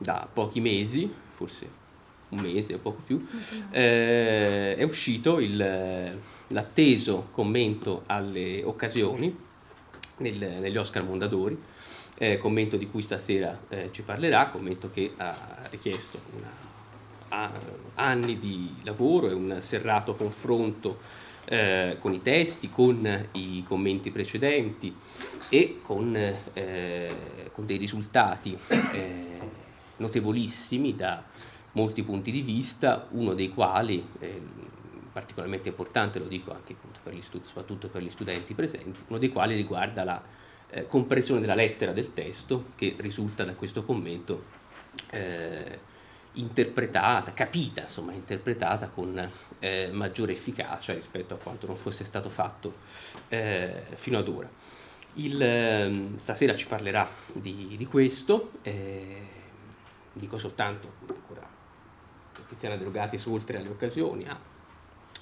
da pochi mesi, forse un mese o poco più, eh, è uscito il, l'atteso commento alle occasioni nel, negli Oscar Mondadori, eh, commento di cui stasera eh, ci parlerà, commento che ha richiesto una, a, anni di lavoro e un serrato confronto eh, con i testi, con i commenti precedenti e con, eh, con dei risultati eh, notevolissimi da molti punti di vista, uno dei quali, eh, particolarmente importante, lo dico anche per soprattutto per gli studenti presenti, uno dei quali riguarda la eh, comprensione della lettera del testo che risulta da questo commento eh, interpretata, capita, insomma, interpretata con eh, maggiore efficacia rispetto a quanto non fosse stato fatto eh, fino ad ora. Il, ehm, stasera ci parlerà di, di questo, eh, dico soltanto ancora Tiziana Derogatis oltre alle occasioni ha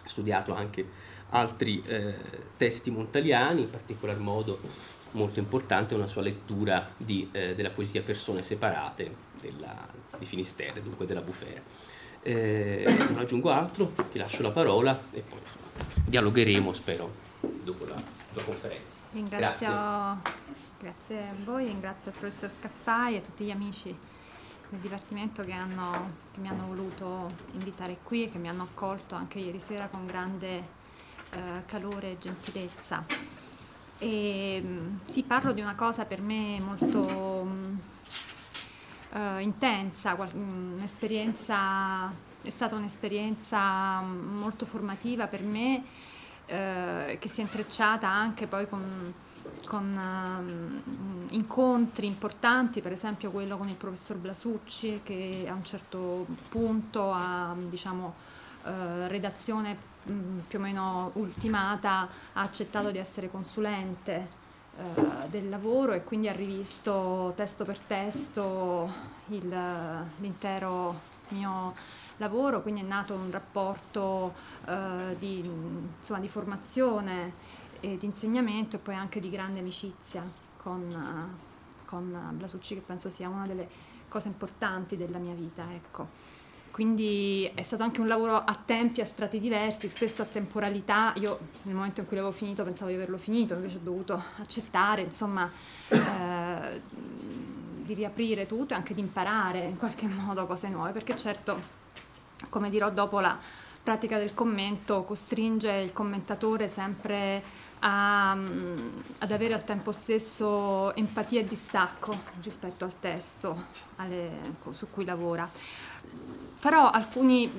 studiato anche altri eh, testi montaliani, in particolar modo molto importante una sua lettura di, eh, della poesia Persone separate della, di Finisterre, dunque della Bufera. Eh, non aggiungo altro, ti lascio la parola e poi insomma, dialogheremo, spero, dopo la tua conferenza. Ringrazio, grazie. grazie a voi, ringrazio il professor Scaffai e tutti gli amici del Dipartimento che, hanno, che, mi hanno voluto invitare qui e che mi hanno accolto anche ieri sera con grande eh, calore e gentilezza. E, mm, sì, parlo di una cosa per me molto uh, intensa, mm, è stata un'esperienza molto formativa per me uh, che si è intrecciata anche poi con, con uh, incontri importanti, per esempio quello con il professor Blasucci che a un certo punto ha diciamo, redazione mh, più o meno ultimata ha accettato di essere consulente eh, del lavoro e quindi ha rivisto testo per testo il, l'intero mio lavoro, quindi è nato un rapporto eh, di, insomma, di, formazione e di insegnamento e poi anche di grande amicizia con, con Blasucci che penso sia una delle cose importanti della mia vita. Ecco quindi è stato anche un lavoro a tempi, a strati diversi, spesso a temporalità. Io nel momento in cui l'avevo finito pensavo di averlo finito, invece ho dovuto accettare, insomma, eh, di riaprire tutto e anche di imparare in qualche modo cose nuove, perché certo, come dirò dopo, la pratica del commento costringe il commentatore sempre a, ad avere al tempo stesso empatia e distacco rispetto al testo alle, su cui lavora alcuni,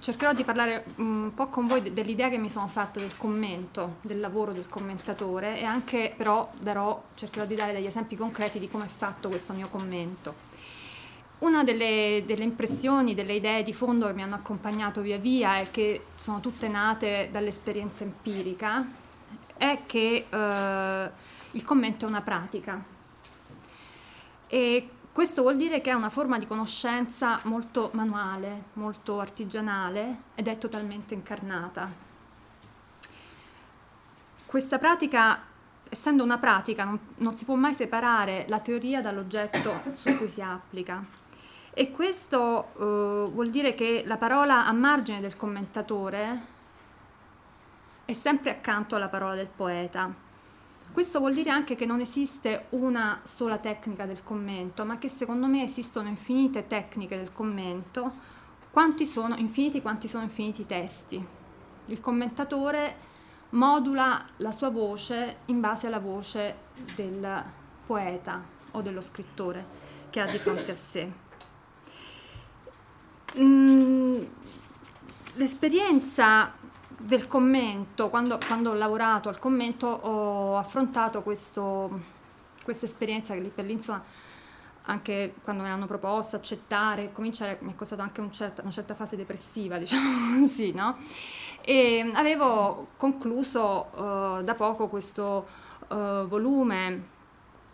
cercherò di parlare un po' con voi dell'idea che mi sono fatta del commento, del lavoro del commentatore e anche però darò, cercherò di dare degli esempi concreti di come è fatto questo mio commento. Una delle, delle, impressioni, delle idee di fondo che mi hanno accompagnato via via e che sono tutte nate dall'esperienza empirica è che eh, il commento è una pratica. E questo vuol dire che è una forma di conoscenza molto manuale, molto artigianale ed è totalmente incarnata. Questa pratica, essendo una pratica, non, non si può mai separare la teoria dall'oggetto su cui si applica. E questo eh, vuol dire che la parola a margine del commentatore è sempre accanto alla parola del poeta questo vuol dire anche che non esiste una sola tecnica del commento, ma che secondo me esistono infinite tecniche del commento, quanti sono infiniti quanti sono infiniti testi. Il commentatore modula la sua voce in base alla voce del poeta o dello scrittore che ha di fronte a sé. Mm, l'esperienza del commento, quando, quando, ho lavorato al commento ho affrontato questa esperienza che lì per lì insomma anche quando me l'hanno proposta, accettare, cominciare, mi è costato anche un certa, una certa fase depressiva, diciamo così, no? E avevo concluso uh, da poco questo uh, volume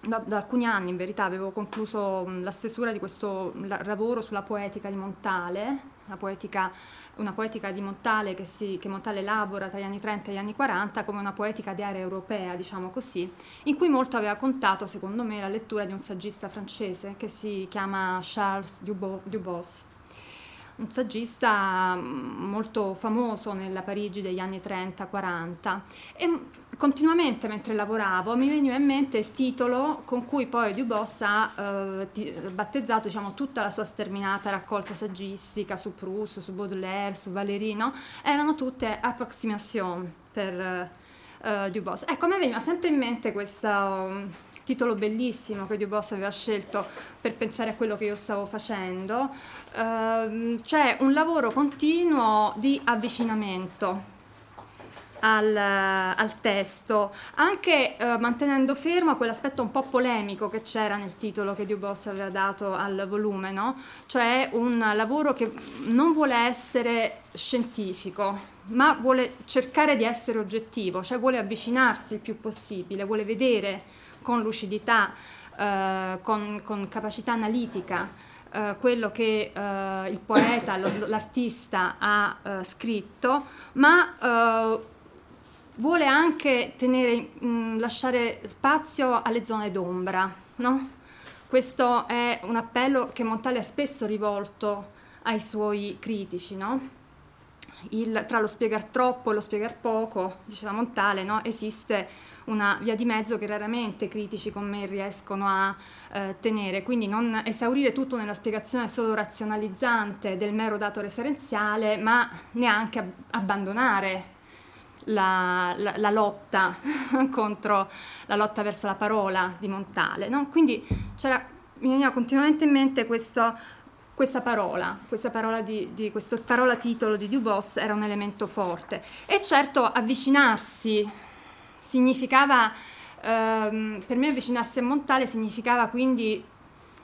da, da, alcuni anni in verità avevo concluso la stesura di questo lavoro sulla poetica di Montale, poetica, una poetica di Montale che, si, che, Montale elabora tra gli anni 30 e gli anni 40 come una poetica di area europea, diciamo così, in cui molto aveva contato, secondo me, la lettura di un saggista francese che si chiama Charles Dubos. Un saggista mm, molto famoso nella Parigi degli anni 30-40 e mm, continuamente mentre lavoravo mi veniva in mente il titolo con cui poi Dubos ha eh, battezzato diciamo, tutta la sua sterminata raccolta saggistica su Proust, su Baudelaire, su Valerino, erano tutte approximation per eh, Dubos. Ecco, a me veniva sempre in mente questa titolo bellissimo che Dubos aveva scelto per pensare a quello che io stavo facendo, ehm, cioè un lavoro continuo di avvicinamento al, al, testo, anche eh, mantenendo fermo quell'aspetto un po' polemico che c'era nel titolo che Dubos aveva dato al volume, no? cioè un lavoro che non vuole essere scientifico, ma vuole cercare di essere oggettivo, cioè vuole avvicinarsi il più possibile, vuole vedere con lucidità, eh, con, con, capacità analitica, eh, quello che eh, il poeta, l'artista ha eh, scritto, ma eh, vuole anche tenere, mh, lasciare spazio alle zone d'ombra. No? Questo è un appello che Montale ha spesso rivolto ai suoi critici. No? Il, tra lo spiegar troppo e lo spiegar poco, diceva Montale, no? esiste una via di mezzo che raramente critici con me riescono a eh, tenere, quindi non esaurire tutto nella spiegazione solo razionalizzante del mero dato referenziale, ma neanche ab- abbandonare la, la, la, lotta contro la lotta verso la parola di Montale. No? Quindi mi veniva continuamente in mente questo, questa parola, questa parola, di, di, questo parola titolo di Dubos era un elemento forte. E certo avvicinarsi significava, ehm, per me avvicinarsi a Montale significava quindi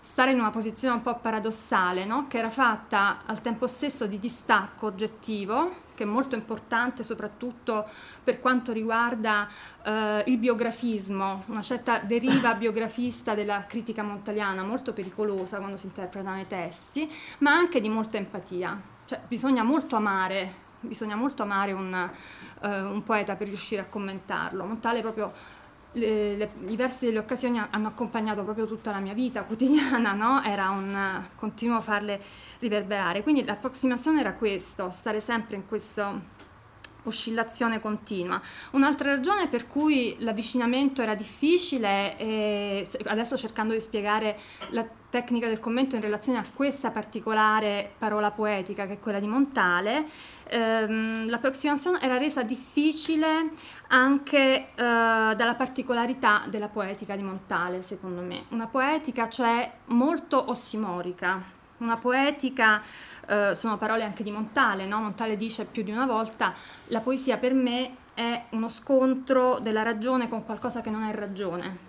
stare in una posizione un po' paradossale, no? che era fatta al tempo stesso di distacco oggettivo, che è molto importante soprattutto per quanto riguarda eh, il biografismo, una certa deriva biografista della critica montaliana, molto pericolosa quando si interpretano i testi, ma anche di molta empatia. Cioè, bisogna molto amare bisogna molto amare un, uh, un poeta per riuscire a commentarlo. Montale proprio le, le, i versi delle occasioni hanno accompagnato proprio tutta la mia vita quotidiana, no? era un continuo farle riverberare. Quindi l'approssimazione era questo, stare sempre in questa oscillazione continua. Un'altra ragione per cui l'avvicinamento era difficile, e adesso cercando di spiegare la tecnica del commento in relazione a questa particolare parola poetica che è quella di Montale, ehm, l'approssimazione era resa difficile anche eh, dalla particolarità della poetica di Montale, secondo me. Una poetica cioè molto ossimorica, una poetica, eh, sono parole anche di Montale, no? Montale dice più di una volta, la poesia per me è uno scontro della ragione con qualcosa che non è ragione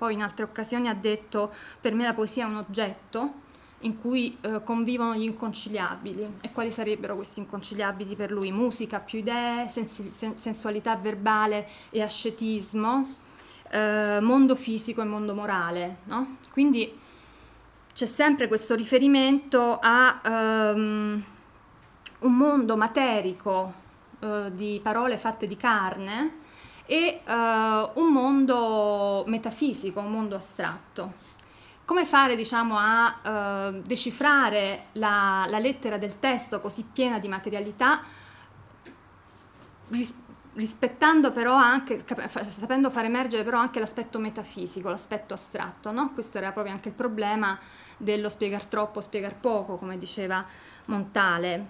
poi in altre occasioni ha detto per me la poesia è un oggetto in cui eh, convivono gli inconciliabili e quali sarebbero questi inconciliabili per lui? Musica, più idee, sensi- sen- sensualità verbale e ascetismo, eh, mondo fisico e mondo morale. No? Quindi c'è sempre questo riferimento a um, un mondo materico uh, di parole fatte di carne e uh, un mondo metafisico, un mondo astratto. Come fare diciamo, a uh, decifrare la, la, lettera del testo così piena di materialità, ris- rispettando però anche, sapendo far emergere però anche l'aspetto metafisico, l'aspetto astratto, no? Questo era proprio anche il problema dello spiegar troppo, spiegar poco, come diceva Montale.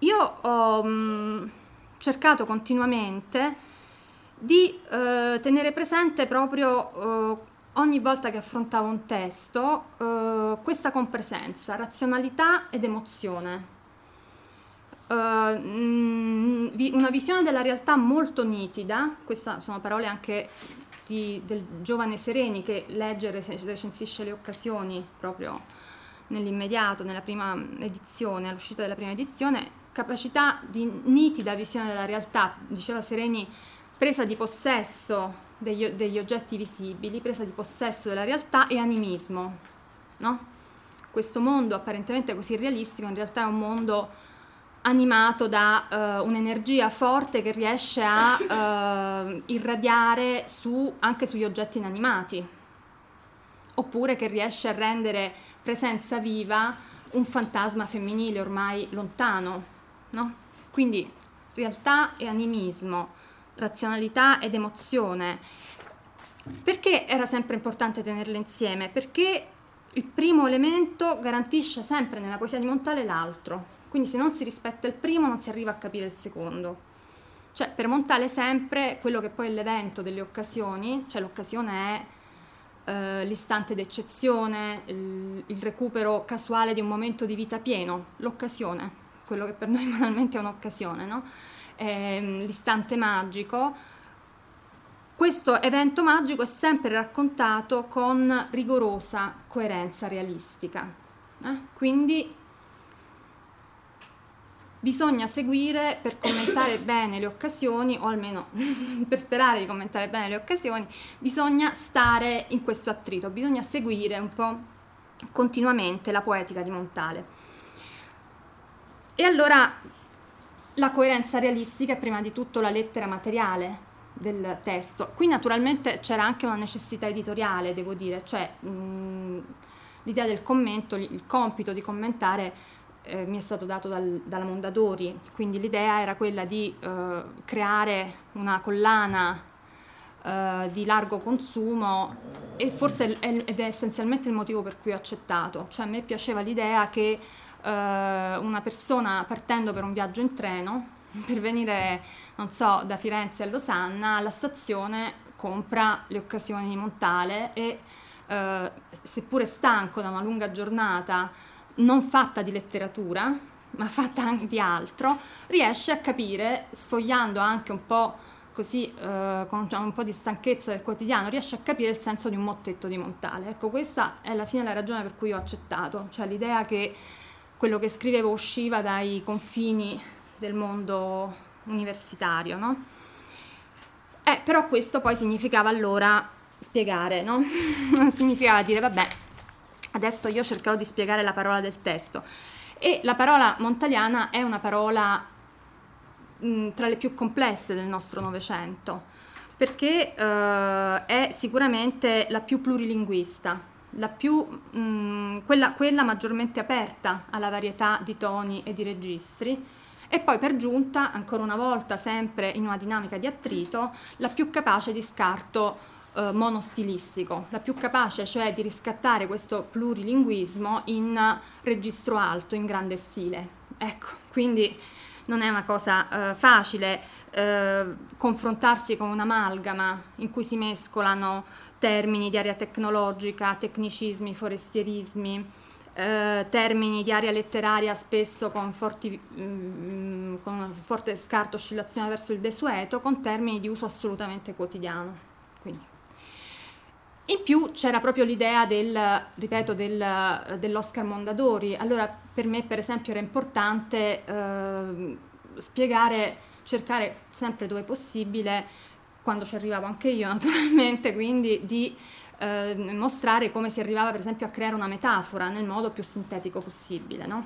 Io ho... Um, cercato continuamente di eh, tenere presente proprio eh, ogni volta che affrontavo un testo eh, questa compresenza, razionalità ed emozione. Uh, una visione della realtà molto nitida, queste sono parole anche di, del giovane Sereni che legge e recensisce le occasioni proprio nell'immediato, nella prima edizione, all'uscita della prima edizione, capacità di nitida visione della realtà, diceva Sereni, presa di possesso degli, degli, oggetti visibili, presa di possesso della realtà e animismo. No? Questo mondo apparentemente così realistico in realtà è un mondo animato da uh, un'energia forte che riesce a uh, irradiare su, anche sugli oggetti inanimati, oppure che riesce a rendere presenza viva un fantasma femminile ormai lontano. No? Quindi realtà e animismo, razionalità ed emozione. Perché era sempre importante tenerle insieme? Perché il primo elemento garantisce sempre nella poesia di Montale l'altro. Quindi se non si rispetta il primo non si arriva a capire il secondo. Cioè per Montale sempre quello che poi è l'evento delle occasioni, cioè l'occasione è eh, l'istante d'eccezione, il, il recupero casuale di un momento di vita pieno, l'occasione, quello che per noi banalmente è un'occasione, no? Eh, l'istante magico. Questo evento magico è sempre raccontato con rigorosa coerenza realistica. Eh? Quindi bisogna seguire per commentare bene le occasioni, o almeno per sperare di commentare bene le occasioni, bisogna stare in questo attrito, bisogna seguire un po' continuamente la poetica di Montale. E allora la coerenza realistica è prima di tutto la lettera materiale del testo. Qui naturalmente c'era anche una necessità editoriale, devo dire, cioè mh, l'idea del commento, il compito di commentare eh, mi è stato dato dal, dalla Mondadori, quindi l'idea era quella di eh, creare una collana eh, di largo consumo e forse è, ed è essenzialmente il motivo per cui ho accettato, cioè a me piaceva l'idea che una persona partendo per un viaggio in treno, per venire, non so, da Firenze a Losanna, alla stazione compra le occasioni di Montale e eh, seppure stanco da una lunga giornata, non fatta di letteratura, ma fatta anche di altro, riesce a capire, sfogliando anche un po' così, eh, con un po' di stanchezza del quotidiano, riesce a capire il senso di un mottetto di Montale. Ecco, questa è alla fine la ragione per cui ho accettato, cioè l'idea che quello che scrivevo usciva dai confini del mondo universitario, no? Eh, però questo poi significava allora spiegare, no? significava dire, vabbè, adesso io cercherò di spiegare la parola del testo. E la parola montaliana è una parola mh, tra le più complesse del nostro Novecento, perché eh, è sicuramente la più plurilinguista, più, mh, quella, quella maggiormente aperta alla varietà di toni e di registri e poi per giunta, ancora una volta, sempre in una dinamica di attrito, la più capace di scarto eh, monostilistico, la più capace cioè di riscattare questo plurilinguismo in registro alto, in grande stile. Ecco, quindi non è una cosa eh, facile eh, confrontarsi con un'amalgama in cui si mescolano termini di area tecnologica, tecnicismi, forestierismi, eh, termini di area letteraria spesso con, forti, mh, mm, con forte scarto oscillazione verso il desueto, con termini di uso assolutamente quotidiano. Quindi. In più c'era proprio l'idea del, ripeto, del, dell'Oscar Mondadori. Allora per me per esempio era importante eh, spiegare, cercare sempre dove possibile, quando ci arrivavo anche io naturalmente, quindi di eh, mostrare come si arrivava per esempio a creare una metafora nel modo più sintetico possibile. No?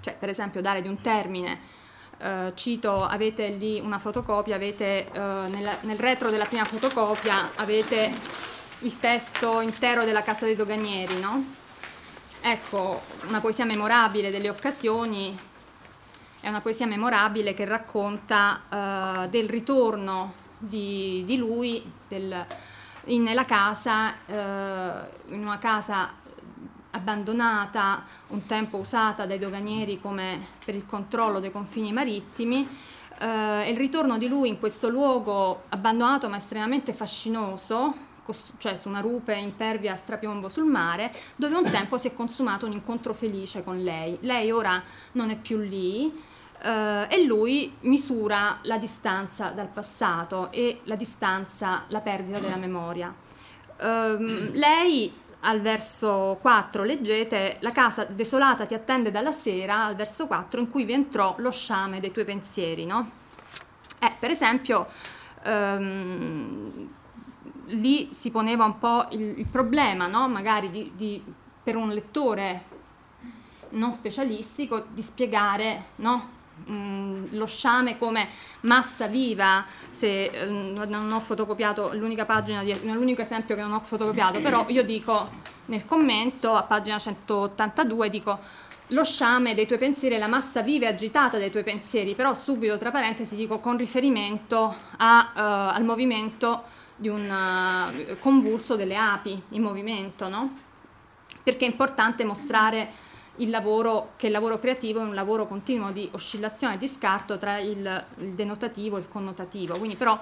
Cioè per esempio dare di un termine Uh, cito, avete lì una fotocopia, avete uh, nella, nel retro della prima fotocopia avete il testo intero della Casa dei Doganieri, no? Ecco, una poesia memorabile delle occasioni, è una poesia memorabile che racconta uh, del ritorno di, di lui del, in, nella casa, uh, in una casa abbandonata, un tempo usata dai doganieri come per il controllo dei confini marittimi, uh, il ritorno di lui in questo luogo abbandonato ma estremamente fascinoso, cioè su una rupe impervia a strapiombo sul mare, dove un tempo si è consumato un incontro felice con lei. Lei ora non è più lì eh, e lui misura la distanza dal passato e la distanza, la perdita della memoria. Um, lei al verso 4 leggete la casa desolata ti attende dalla sera al verso 4 in cui vi entrò lo sciame dei tuoi pensieri no? Eh, per esempio um, lì si poneva un po' il, il problema, no? magari di, di, per un lettore non specialistico, di spiegare no? Mm, lo sciame come massa viva, se mm, non ho fotocopiato l'unica pagina, l'unico esempio che non ho fotocopiato, però io dico nel commento a pagina 182, dico lo sciame dei tuoi pensieri è la massa viva e agitata dei tuoi pensieri, però subito tra parentesi dico con riferimento a, uh, al movimento di un uh, convulso delle api in movimento, no? Perché è importante mostrare il lavoro, che il lavoro creativo è un lavoro continuo di oscillazione di scarto tra il, il denotativo e il connotativo. Quindi però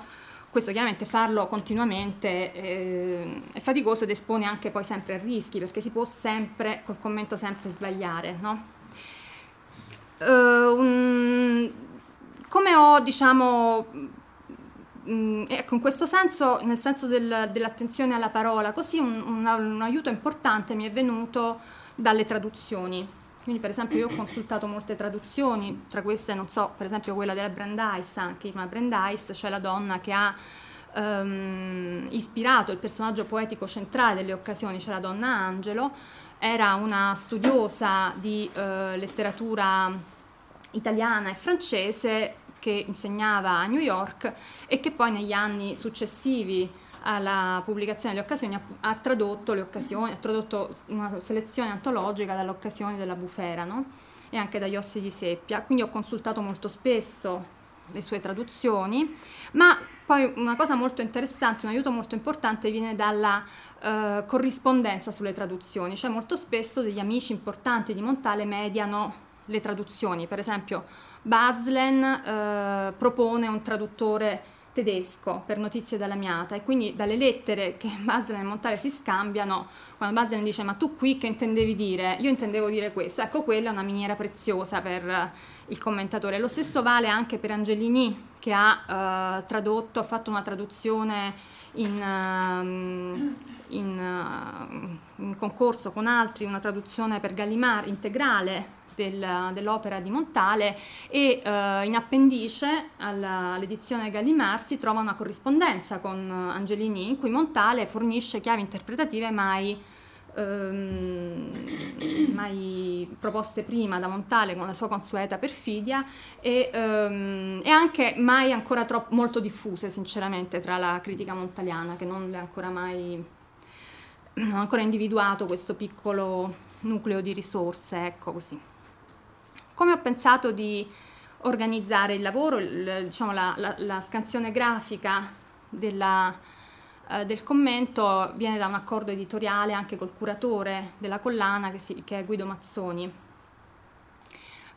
questo chiaramente farlo continuamente eh, è faticoso ed espone anche poi sempre a rischi perché si può sempre, col commento sempre sbagliare. No? Uh, un, come ho diciamo mm, ecco, in questo senso, nel senso del, dell'attenzione alla parola, così un, un, un aiuto importante mi è venuto dalle traduzioni. Quindi per esempio io ho consultato molte traduzioni, tra queste non so, per esempio quella della Brandeis, anche Irma Brandeis, cioè la donna che ha um, ispirato il personaggio poetico centrale delle occasioni, cioè la donna Angelo, era una studiosa di uh, letteratura italiana e francese che insegnava a New York e che poi negli anni successivi alla pubblicazione delle occasioni ha, tradotto le occasioni, ha tradotto una selezione antologica dalle occasioni della bufera no? e anche dagli ossi di seppia, quindi ho consultato molto spesso le sue traduzioni, ma poi una cosa molto interessante, un aiuto molto importante viene dalla eh, corrispondenza sulle traduzioni, cioè molto spesso degli amici importanti di Montale mediano le traduzioni, per esempio Bazlen eh, propone un traduttore tedesco per notizie dalla Miata e quindi dalle lettere che Bazlen e Montale si scambiano, quando Bazlen dice ma tu qui che intendevi dire? Io intendevo dire questo, ecco quella è una miniera preziosa per il commentatore. Lo stesso vale anche per Angelini che ha uh, tradotto, ha fatto una traduzione in, uh, in, uh, in concorso con altri, una traduzione per Gallimard integrale del, dell'opera di Montale e eh, in appendice alla, all'edizione Gallimard si trova una corrispondenza con Angelini in cui Montale fornisce chiavi interpretative mai, ehm, mai proposte prima da Montale con la sua consueta perfidia e, ehm, e anche mai ancora troppo, molto diffuse sinceramente tra la critica montaliana che non le ha ancora mai non ha ancora individuato questo piccolo nucleo di risorse, ecco così. Come ho pensato di organizzare il lavoro, il, diciamo, la, la, la, scansione grafica della, eh, del commento viene da un accordo editoriale anche col curatore della collana che, si, che è Guido Mazzoni,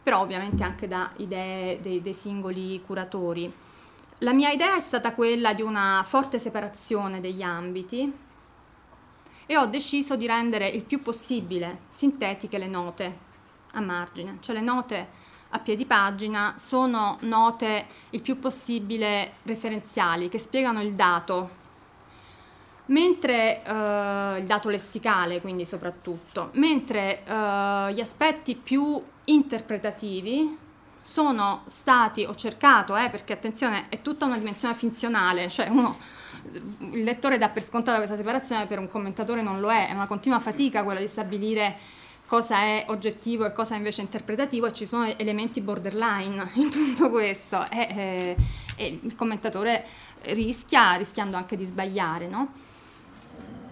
però ovviamente anche da idee dei, dei singoli curatori. La mia idea è stata quella di una forte separazione degli ambiti e ho deciso di rendere il più possibile sintetiche le note a margine, cioè le note a piedi pagina sono note il più possibile referenziali che spiegano il dato, mentre eh, il dato lessicale quindi soprattutto, mentre eh, gli aspetti più interpretativi sono stati, ho cercato, eh, perché attenzione, è tutta una dimensione finzionale, cioè uno, il lettore dà per scontata questa separazione, per un commentatore non lo è, è una continua fatica quella di stabilire cosa è oggettivo e cosa è invece interpretativo e ci sono elementi borderline in tutto questo e, e, e il commentatore rischia, rischiando anche di sbagliare, no?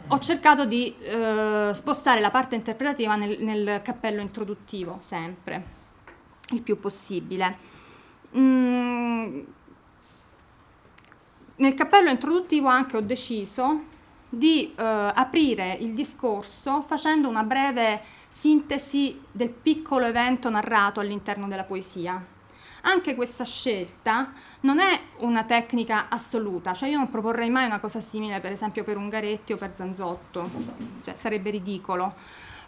Ho cercato di eh, spostare la parte interpretativa nel, nel, cappello introduttivo, sempre, il più possibile. Mm, nel cappello introduttivo anche ho deciso di eh, aprire il discorso facendo una breve sintesi del piccolo evento narrato all'interno della poesia. Anche questa scelta non è una tecnica assoluta, cioè io non proporrei mai una cosa simile per esempio per Ungaretti o per Zanzotto, cioè, sarebbe ridicolo.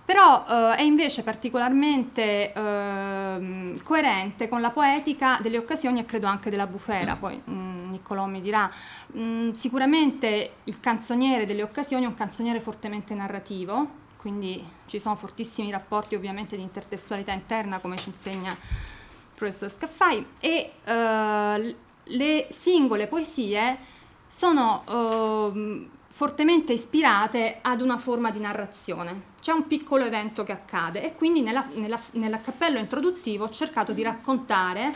Però eh, è invece particolarmente eh, coerente con la poetica delle occasioni e credo anche della bufera, poi mh, mm, Niccolò mi dirà. Mh, mm, sicuramente il canzoniere delle occasioni è un canzoniere fortemente narrativo, quindi ci sono fortissimi rapporti ovviamente di intertestualità interna come ci insegna il professor Scaffai e uh, le singole poesie sono uh, fortemente ispirate ad una forma di narrazione. C'è un piccolo evento che accade e quindi nella, nella, nel cappello introduttivo ho cercato di raccontare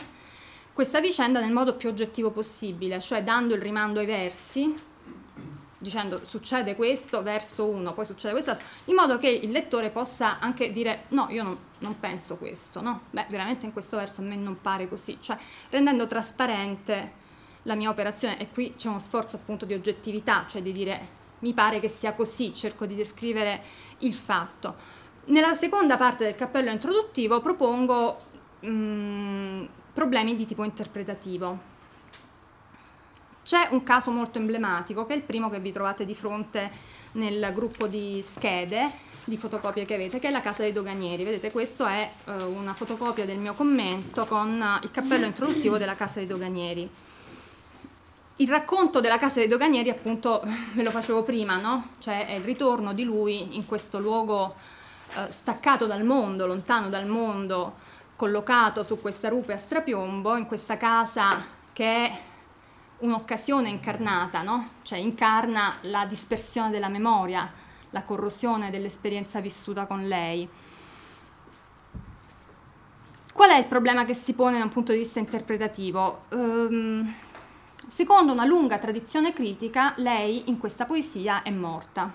questa vicenda nel modo più oggettivo possibile, cioè dando il rimando ai versi, dicendo succede questo, verso 1, poi succede questo, in modo che il lettore possa anche dire no, io non, non penso questo, no? Beh, veramente in questo verso a me non pare così, cioè rendendo trasparente la mia operazione e qui c'è uno sforzo appunto di oggettività, cioè di dire mi pare che sia così, cerco di descrivere il fatto. Nella seconda parte del cappello introduttivo propongo mh, mm, problemi di tipo interpretativo. C'è un caso molto emblematico che è il primo che vi trovate di fronte nel gruppo di schede di fotocopie che avete, che è la casa dei doganieri. Vedete, questo è uh, una fotocopia del mio commento con uh, il cappello introduttivo della casa dei doganieri il racconto della casa dei doganieri, appunto, ve lo facevo prima, no? Cioè è il ritorno di lui in questo luogo eh, staccato dal mondo, lontano dal mondo, collocato su questa rupe a strapiombo, in questa casa che è un'occasione incarnata, no? Cioè incarna la dispersione della memoria, la corrosione dell'esperienza vissuta con lei. Qual è il problema che si pone da un punto di vista interpretativo? Um, Secondo una lunga tradizione critica, lei in questa poesia è morta.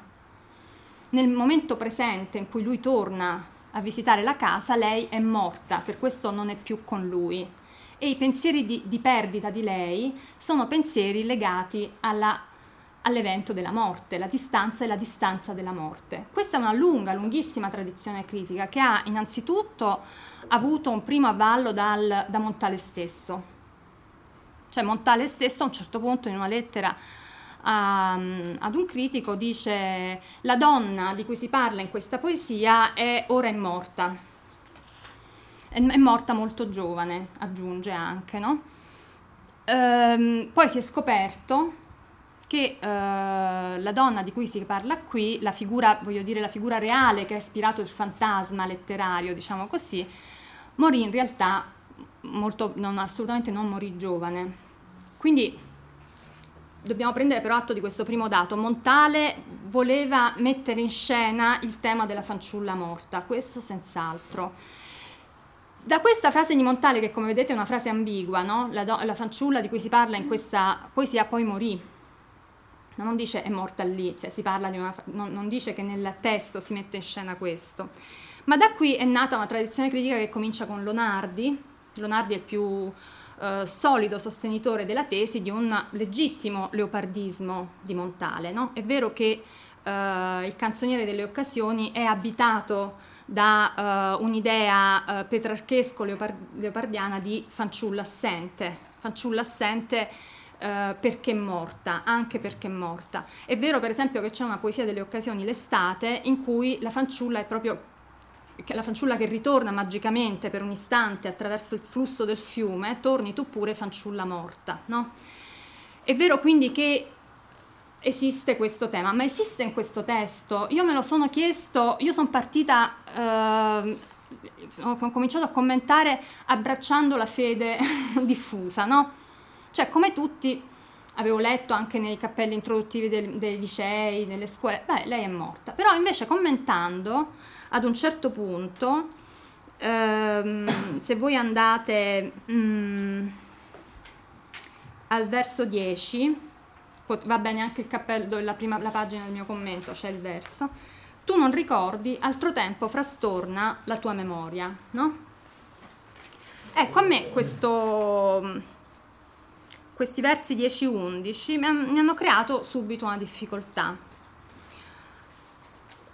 Nel momento presente in cui lui torna a visitare la casa, lei è morta, per questo non è più con lui. E i pensieri di, di perdita di lei sono pensieri legati alla, all'evento della morte, la distanza e la distanza della morte. Questa è una lunga, lunghissima tradizione critica che ha innanzitutto avuto un primo avallo dal, da Montale stesso cioè Montale stesso a un certo punto in una lettera a, ad un critico dice la donna di cui si parla in questa poesia è ora è morta. È, morta molto giovane, aggiunge anche, no? Ehm, poi si è scoperto che eh, la donna di cui si parla qui, la figura, voglio dire, la figura reale che ha ispirato il fantasma letterario, diciamo così, morì in realtà molto, non, assolutamente non morì giovane. Quindi dobbiamo prendere però atto di questo primo dato. Montale voleva mettere in scena il tema della fanciulla morta, questo senz'altro. Da questa frase di Montale, che come vedete è una frase ambigua, no? la, do- la fanciulla di cui si parla in questa poesia poi morì, non dice è morta lì, cioè una, non, non dice che nel testo si mette in scena questo. Ma da qui è nata una tradizione critica che comincia con Lonardi, Lonardi è il più eh, solido sostenitore della tesi di un legittimo leopardismo di Montale. No? È vero che eh, il canzoniere delle occasioni è abitato da uh, un'idea uh, petrarchesco leopard- leopardiana di fanciulla assente, fanciulla assente uh, perché morta, anche perché morta. È vero per esempio che c'è una poesia delle occasioni, l'estate, in cui la fanciulla è proprio la fanciulla che ritorna magicamente per un istante attraverso il flusso del fiume, torni tu pure fanciulla morta, no? È vero quindi che esiste questo tema, ma esiste in questo testo? Io me lo sono chiesto, io sono partita, eh, ho cominciato a commentare abbracciando la fede diffusa, no? Cioè come tutti avevo letto anche nei cappelli introduttivi del, dei licei, nelle scuole, beh, lei è morta. Però invece commentando ad un certo punto, ehm, se voi andate mm, al verso 10, va bene anche il cappello, la, prima, la pagina del mio commento, c'è il verso, tu non ricordi, altro tempo frastorna la tua memoria, no? Ecco, a me questo, questi versi 10-11 mi hanno creato subito una difficoltà,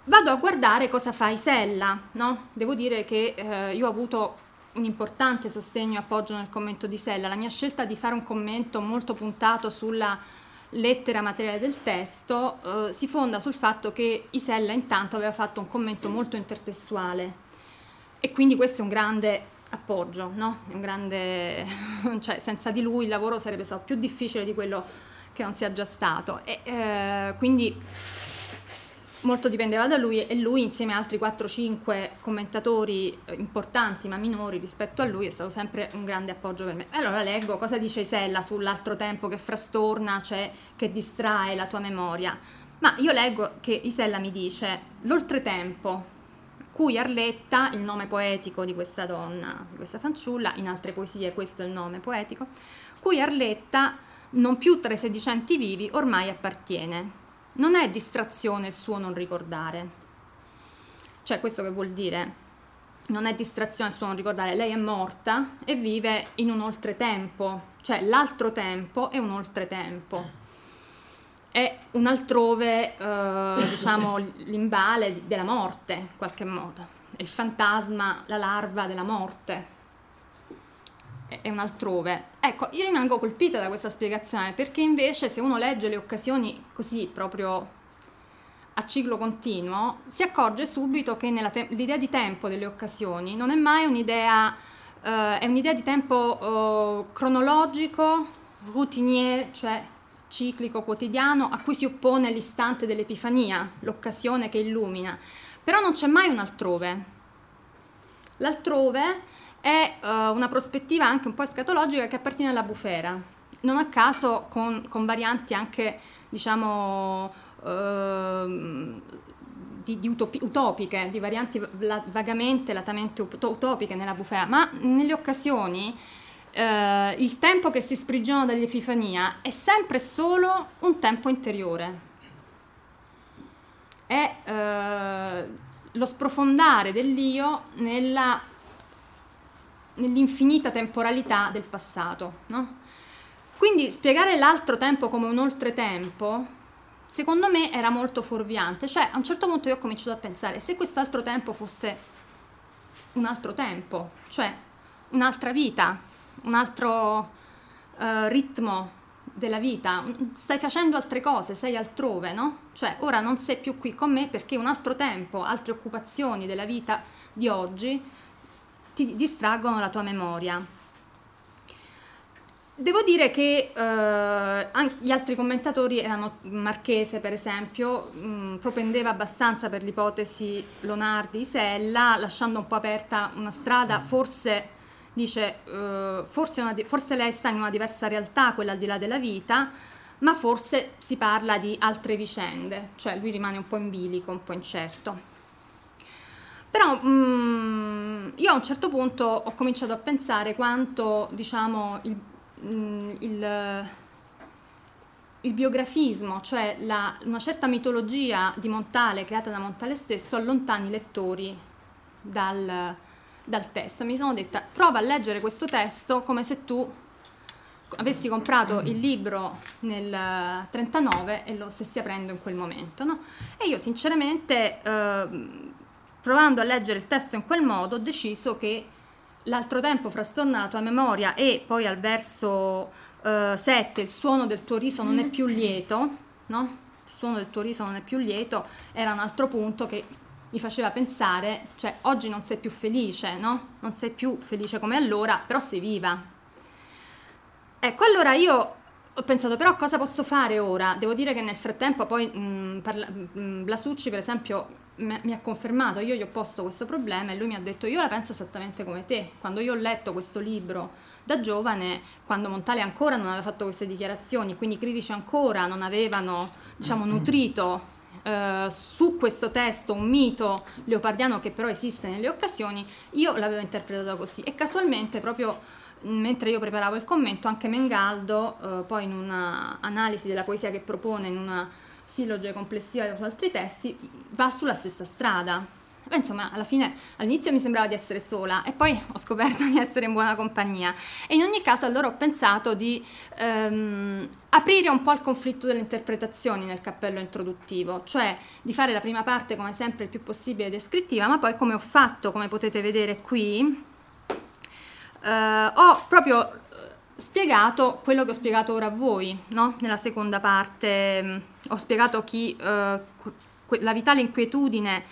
vado a guardare cosa fa Isella, no? Devo dire che eh, io ho avuto un importante sostegno e appoggio nel commento di Sella. La mia scelta di fare un commento molto puntato sulla lettera materiale del testo eh, si fonda sul fatto che Isella intanto aveva fatto un commento molto intertestuale e quindi questo è un grande appoggio, no? un grande, cioè, senza di lui il lavoro sarebbe stato più difficile di quello che non sia già stato. E, eh, quindi molto dipendeva da lui e lui insieme a altri 4-5 commentatori eh, importanti ma minori rispetto a lui è stato sempre un grande appoggio per me. Allora leggo cosa dice Isella sull'altro tempo che frastorna, cioè che distrae la tua memoria. Ma io leggo che Isella mi dice l'oltretempo, cui Arletta, il nome poetico di questa donna, di questa fanciulla, in altre poesie questo è il nome poetico, cui Arletta, non più tra i sedicenti vivi, ormai appartiene. Non è distrazione il suo non ricordare. Cioè, questo che vuol dire? Non è distrazione il suo non ricordare, lei è morta e vive in un oltretempo, cioè l'altro tempo è un oltretempo è un altrove, eh, diciamo, l'imbale della morte, in qualche modo. Il fantasma, la larva della morte. È un altrove. Ecco, io rimango colpita da questa spiegazione perché invece se uno legge le occasioni così, proprio a ciclo continuo, si accorge subito che te- l'idea di tempo delle occasioni non è mai un'idea, eh, è un'idea di tempo eh, cronologico, routinier, cioè ciclico quotidiano a cui si oppone l'istante dell'Epifania, l'occasione che illumina. Però non c'è mai un altrove. L'altrove è uh, una prospettiva anche un po' escatologica che appartiene alla bufera, non a caso con, con varianti anche, diciamo, uh, di, di utopi, utopiche, di varianti la, vagamente, latamente utopiche nella bufera, ma nelle occasioni eh, il tempo che si sprigiona dall'Epifania è sempre solo un tempo interiore. È eh, lo sprofondare dell'io nella, nell'infinita temporalità del passato. No? Quindi spiegare l'altro tempo come un oltretempo, secondo me era molto fuorviante. Cioè, a un certo punto io ho cominciato a pensare, se quest'altro tempo fosse un altro tempo, cioè un'altra vita, un altro uh, ritmo della vita, stai facendo altre cose, sei altrove, no? Cioè ora non sei più qui con me perché un altro tempo, altre occupazioni della vita di oggi ti distraggono la tua memoria. Devo dire che eh, gli altri commentatori erano Marchese, per esempio, mh, propendeva abbastanza per l'ipotesi Lonardi-Isella, lasciando un po' aperta una strada, forse dice uh, forse, una, forse lei sta in una diversa realtà, quella al di là della vita, ma forse si parla di altre vicende, cioè lui rimane un po' in bilico, un po' incerto. Però mm, io a un certo punto ho cominciato a pensare quanto, diciamo, il, mm, il, il biografismo, cioè la, una certa mitologia di Montale creata da Montale stesso, allontani i lettori dal, dal testo. Mi sono detta, prova a leggere questo testo come se tu avessi comprato il libro nel 39 e lo stessi aprendo in quel momento. No? E io sinceramente, eh, provando a leggere il testo in quel modo, ho deciso che l'altro tempo frastorna la tua memoria e poi al verso eh, 7 il suono del tuo riso non è più lieto, no? il suono del tuo riso non è più lieto, era un altro punto che mi faceva pensare, cioè oggi non sei più felice, no? Non sei più felice come allora, però sei viva. Ecco, allora io ho pensato però cosa posso fare ora? Devo dire che nel frattempo poi mh, parla, mh, Blasucci per esempio m- mi ha confermato, io gli ho posto questo problema e lui mi ha detto io la penso esattamente come te. Quando io ho letto questo libro da giovane, quando Montale ancora non aveva fatto queste dichiarazioni, quindi i critici ancora non avevano diciamo, nutrito eh, su questo testo un mito leopardiano che però esiste nelle occasioni, io l'avevo interpretato così e casualmente proprio mentre io preparavo il commento anche Mengaldo eh, poi in un'analisi della poesia che propone in una silloge complessiva di altri testi va sulla stessa strada Beh, insomma, alla fine all'inizio mi sembrava di essere sola e poi ho scoperto di essere in buona compagnia. E in ogni caso allora ho pensato di ehm, aprire un po' il conflitto delle interpretazioni nel cappello introduttivo, cioè di fare la prima parte come sempre il più possibile descrittiva, ma poi come ho fatto, come potete vedere qui, eh, ho proprio eh, spiegato quello che ho spiegato ora a voi, no? nella seconda parte mh, ho spiegato chi, eh, la vitale inquietudine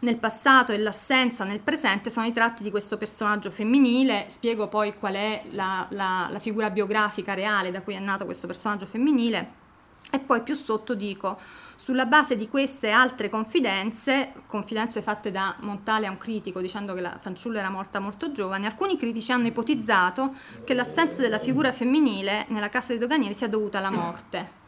nel passato e l'assenza nel presente sono i tratti di questo personaggio femminile, spiego poi qual è la, la, la figura biografica reale da cui è nato questo personaggio femminile e poi più sotto dico sulla base di queste altre confidenze, confidenze fatte da Montale a un critico dicendo che la fanciulla era morta molto giovane, alcuni critici hanno ipotizzato che l'assenza della figura femminile nella casa dei doganieri sia dovuta alla morte.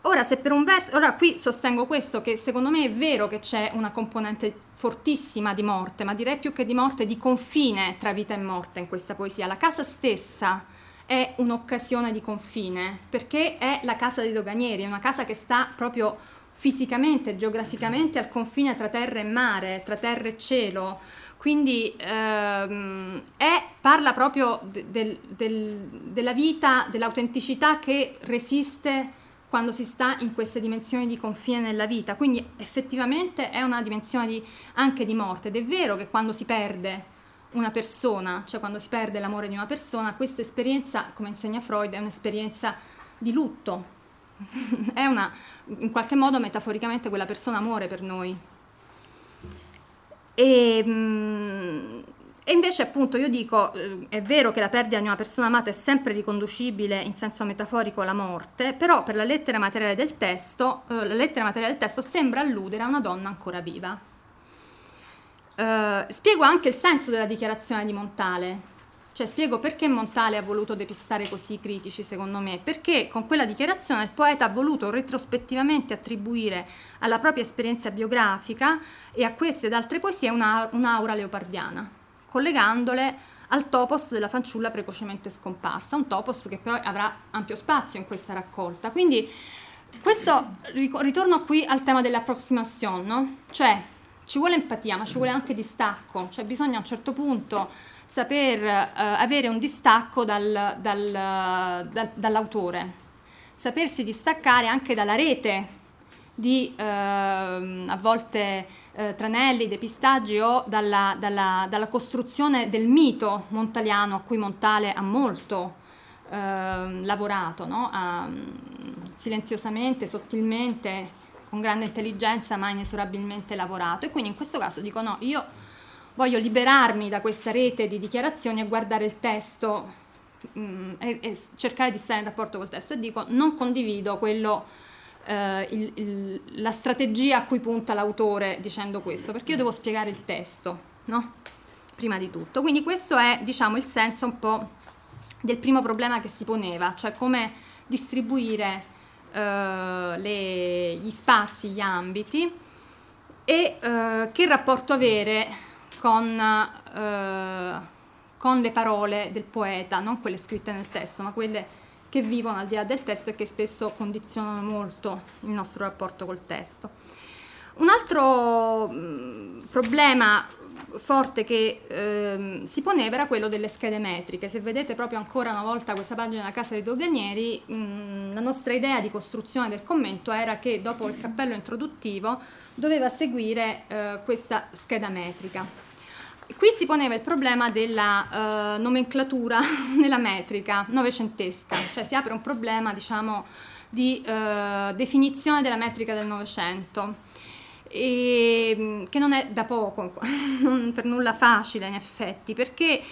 ora, se per un verso, ora qui sostengo questo, che secondo me è vero che c'è una componente fortissima di morte, ma direi più che di morte, di confine tra vita e morte in questa poesia. La casa stessa è un'occasione di confine, perché è la casa dei doganieri, è una casa che sta proprio fisicamente, geograficamente al confine tra terra e mare, tra terra e cielo. Quindi ehm, è, parla proprio de, del, del, della vita, dell'autenticità che resiste quando si sta in queste dimensioni di confine nella vita. Quindi effettivamente è una dimensione di, anche di morte. Ed è vero che quando si perde una persona, cioè quando si perde l'amore di una persona, questa esperienza, come insegna Freud, è un'esperienza di lutto. è una, in qualche modo metaforicamente quella persona muore per noi. E, mm, e invece appunto io dico, eh, è vero che la perdita di una persona amata è sempre riconducibile in senso metaforico alla morte, però per la lettera materiale del testo, eh, la lettera materiale del testo sembra alludere a una donna ancora viva. Eh, spiego anche il senso della dichiarazione di Montale, cioè spiego perché Montale ha voluto depistare così critici, secondo me, perché con quella dichiarazione il poeta ha voluto retrospettivamente attribuire alla propria esperienza biografica e a queste ed altre poesie una, un'aura leopardiana, collegandole al topos della fanciulla precocemente scomparsa, un topos che però avrà ampio spazio in questa raccolta. Quindi questo ritorno qui al tema dell'approximation, no? Cioè ci vuole empatia, ma ci vuole anche distacco, cioè bisogna a un certo punto saper eh, avere un distacco dal, dal, dal, dall'autore, sapersi distaccare anche dalla rete di eh, a volte eh, tranelli, depistaggi o dalla, dalla, dalla, costruzione del mito montaliano a cui Montale ha molto eh, lavorato, no? ha, silenziosamente, sottilmente, con grande intelligenza, ma inesorabilmente lavorato. E quindi in questo caso dico no, io voglio liberarmi da questa rete di dichiarazioni e guardare il testo mh, mm, e, e, cercare di stare in rapporto col testo e dico non condivido quello, eh, il, il, la strategia a cui punta l'autore dicendo questo, perché io devo spiegare il testo, no? Prima di tutto. Quindi questo è, diciamo, il senso un po' del primo problema che si poneva, cioè come distribuire eh, le, gli spazi, gli ambiti e eh, che rapporto avere con, eh, con le parole del poeta, non quelle scritte nel testo, ma quelle che vivono al di là del testo e che spesso condizionano molto il nostro rapporto col testo. Un altro mh, mm, problema forte che ehm, si poneva era quello delle schede metriche. Se vedete proprio ancora una volta questa pagina della Casa dei Doganieri, mh, la nostra idea di costruzione del commento era che dopo il cappello introduttivo doveva seguire eh, questa scheda metrica. Qui si poneva il problema della uh, nomenclatura nella metrica novecentesca, cioè si apre un problema diciamo, di uh, definizione della metrica del Novecento, che non è da poco, non per nulla facile in effetti, perché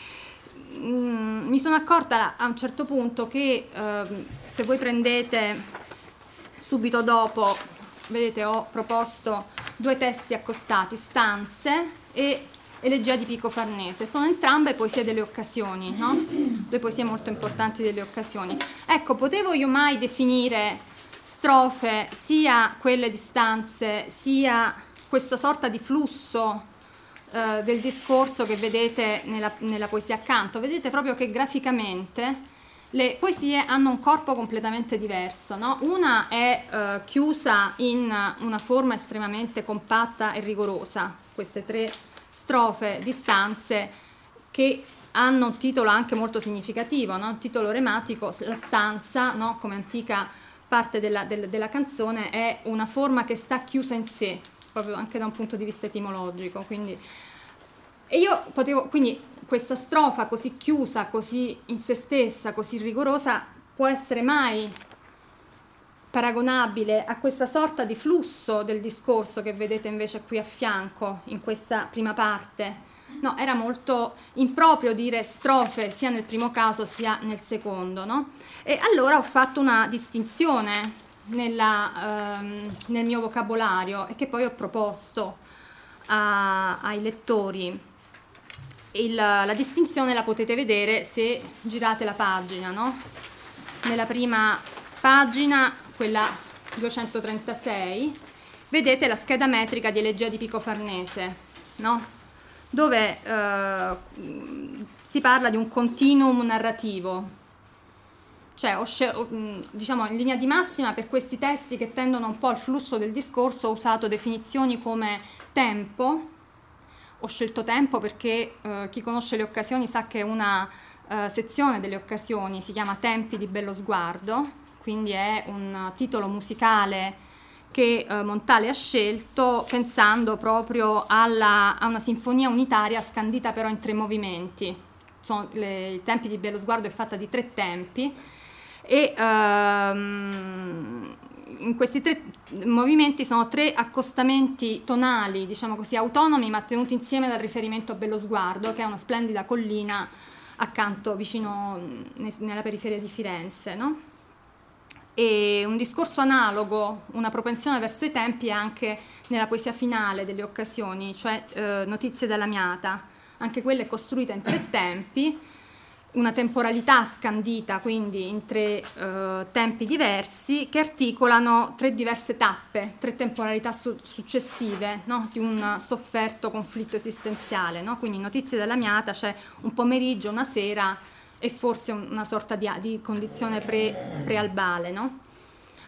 mh, mm, mi sono accorta a un certo punto che uh, se voi prendete subito dopo, vedete ho proposto due testi accostati, stanze e Elegia di Pico Farnese. Sono entrambe poesie delle occasioni, no? Due poesie molto importanti delle occasioni. Ecco, potevo io mai definire strofe sia quelle di stanze, sia questa sorta di flusso eh, del discorso che vedete nella, nella poesia accanto. Vedete proprio che graficamente le poesie hanno un corpo completamente diverso. No? Una è eh, chiusa in una forma estremamente compatta e rigorosa, queste tre strofe di stanze che hanno un titolo anche molto significativo, no? un titolo rematico, la stanza, no? come antica parte della, del, della, canzone, è una forma che sta chiusa in sé, proprio anche da un punto di vista etimologico. Quindi, e io potevo, quindi questa strofa così chiusa, così in se stessa, così rigorosa, può essere mai paragonabile a questa sorta di flusso del discorso che vedete invece qui a fianco in questa prima parte. No, era molto improprio dire strofe sia nel primo caso sia nel secondo, no? E allora ho fatto una distinzione nella, ehm, nel mio vocabolario e che poi ho proposto a, ai lettori. Il, la distinzione la potete vedere se girate la pagina, no? Nella prima pagina quella 236, vedete la scheda metrica di Elegia di Pico Farnese, no? Dove eh, si parla di un continuum narrativo, cioè diciamo in linea di massima per questi testi che tendono un po' al flusso del discorso ho usato definizioni come tempo, ho scelto tempo perché eh, chi conosce le occasioni sa che una eh, sezione delle occasioni si chiama Tempi di bello sguardo, quindi è un titolo musicale che eh, Montale ha scelto pensando proprio alla, a una sinfonia unitaria scandita però in tre movimenti. Sono le, I tempi di Bello Sguardo è fatta di tre tempi e ehm, in questi tre movimenti sono tre accostamenti tonali, diciamo così, autonomi ma tenuti insieme dal riferimento a Bello Sguardo, che è una splendida collina accanto, vicino, nella periferia di Firenze. No? E un discorso analogo, una propensione verso i tempi anche nella poesia finale delle occasioni, cioè eh, Notizie dalla Miata, anche quella è costruita in tre tempi, una temporalità scandita quindi in tre eh, tempi diversi che articolano tre diverse tappe, tre temporalità su- successive no? di un sofferto conflitto esistenziale. No? Quindi Notizie della Miata c'è un pomeriggio, una sera e forse una sorta di, di condizione pre, prealbale. No?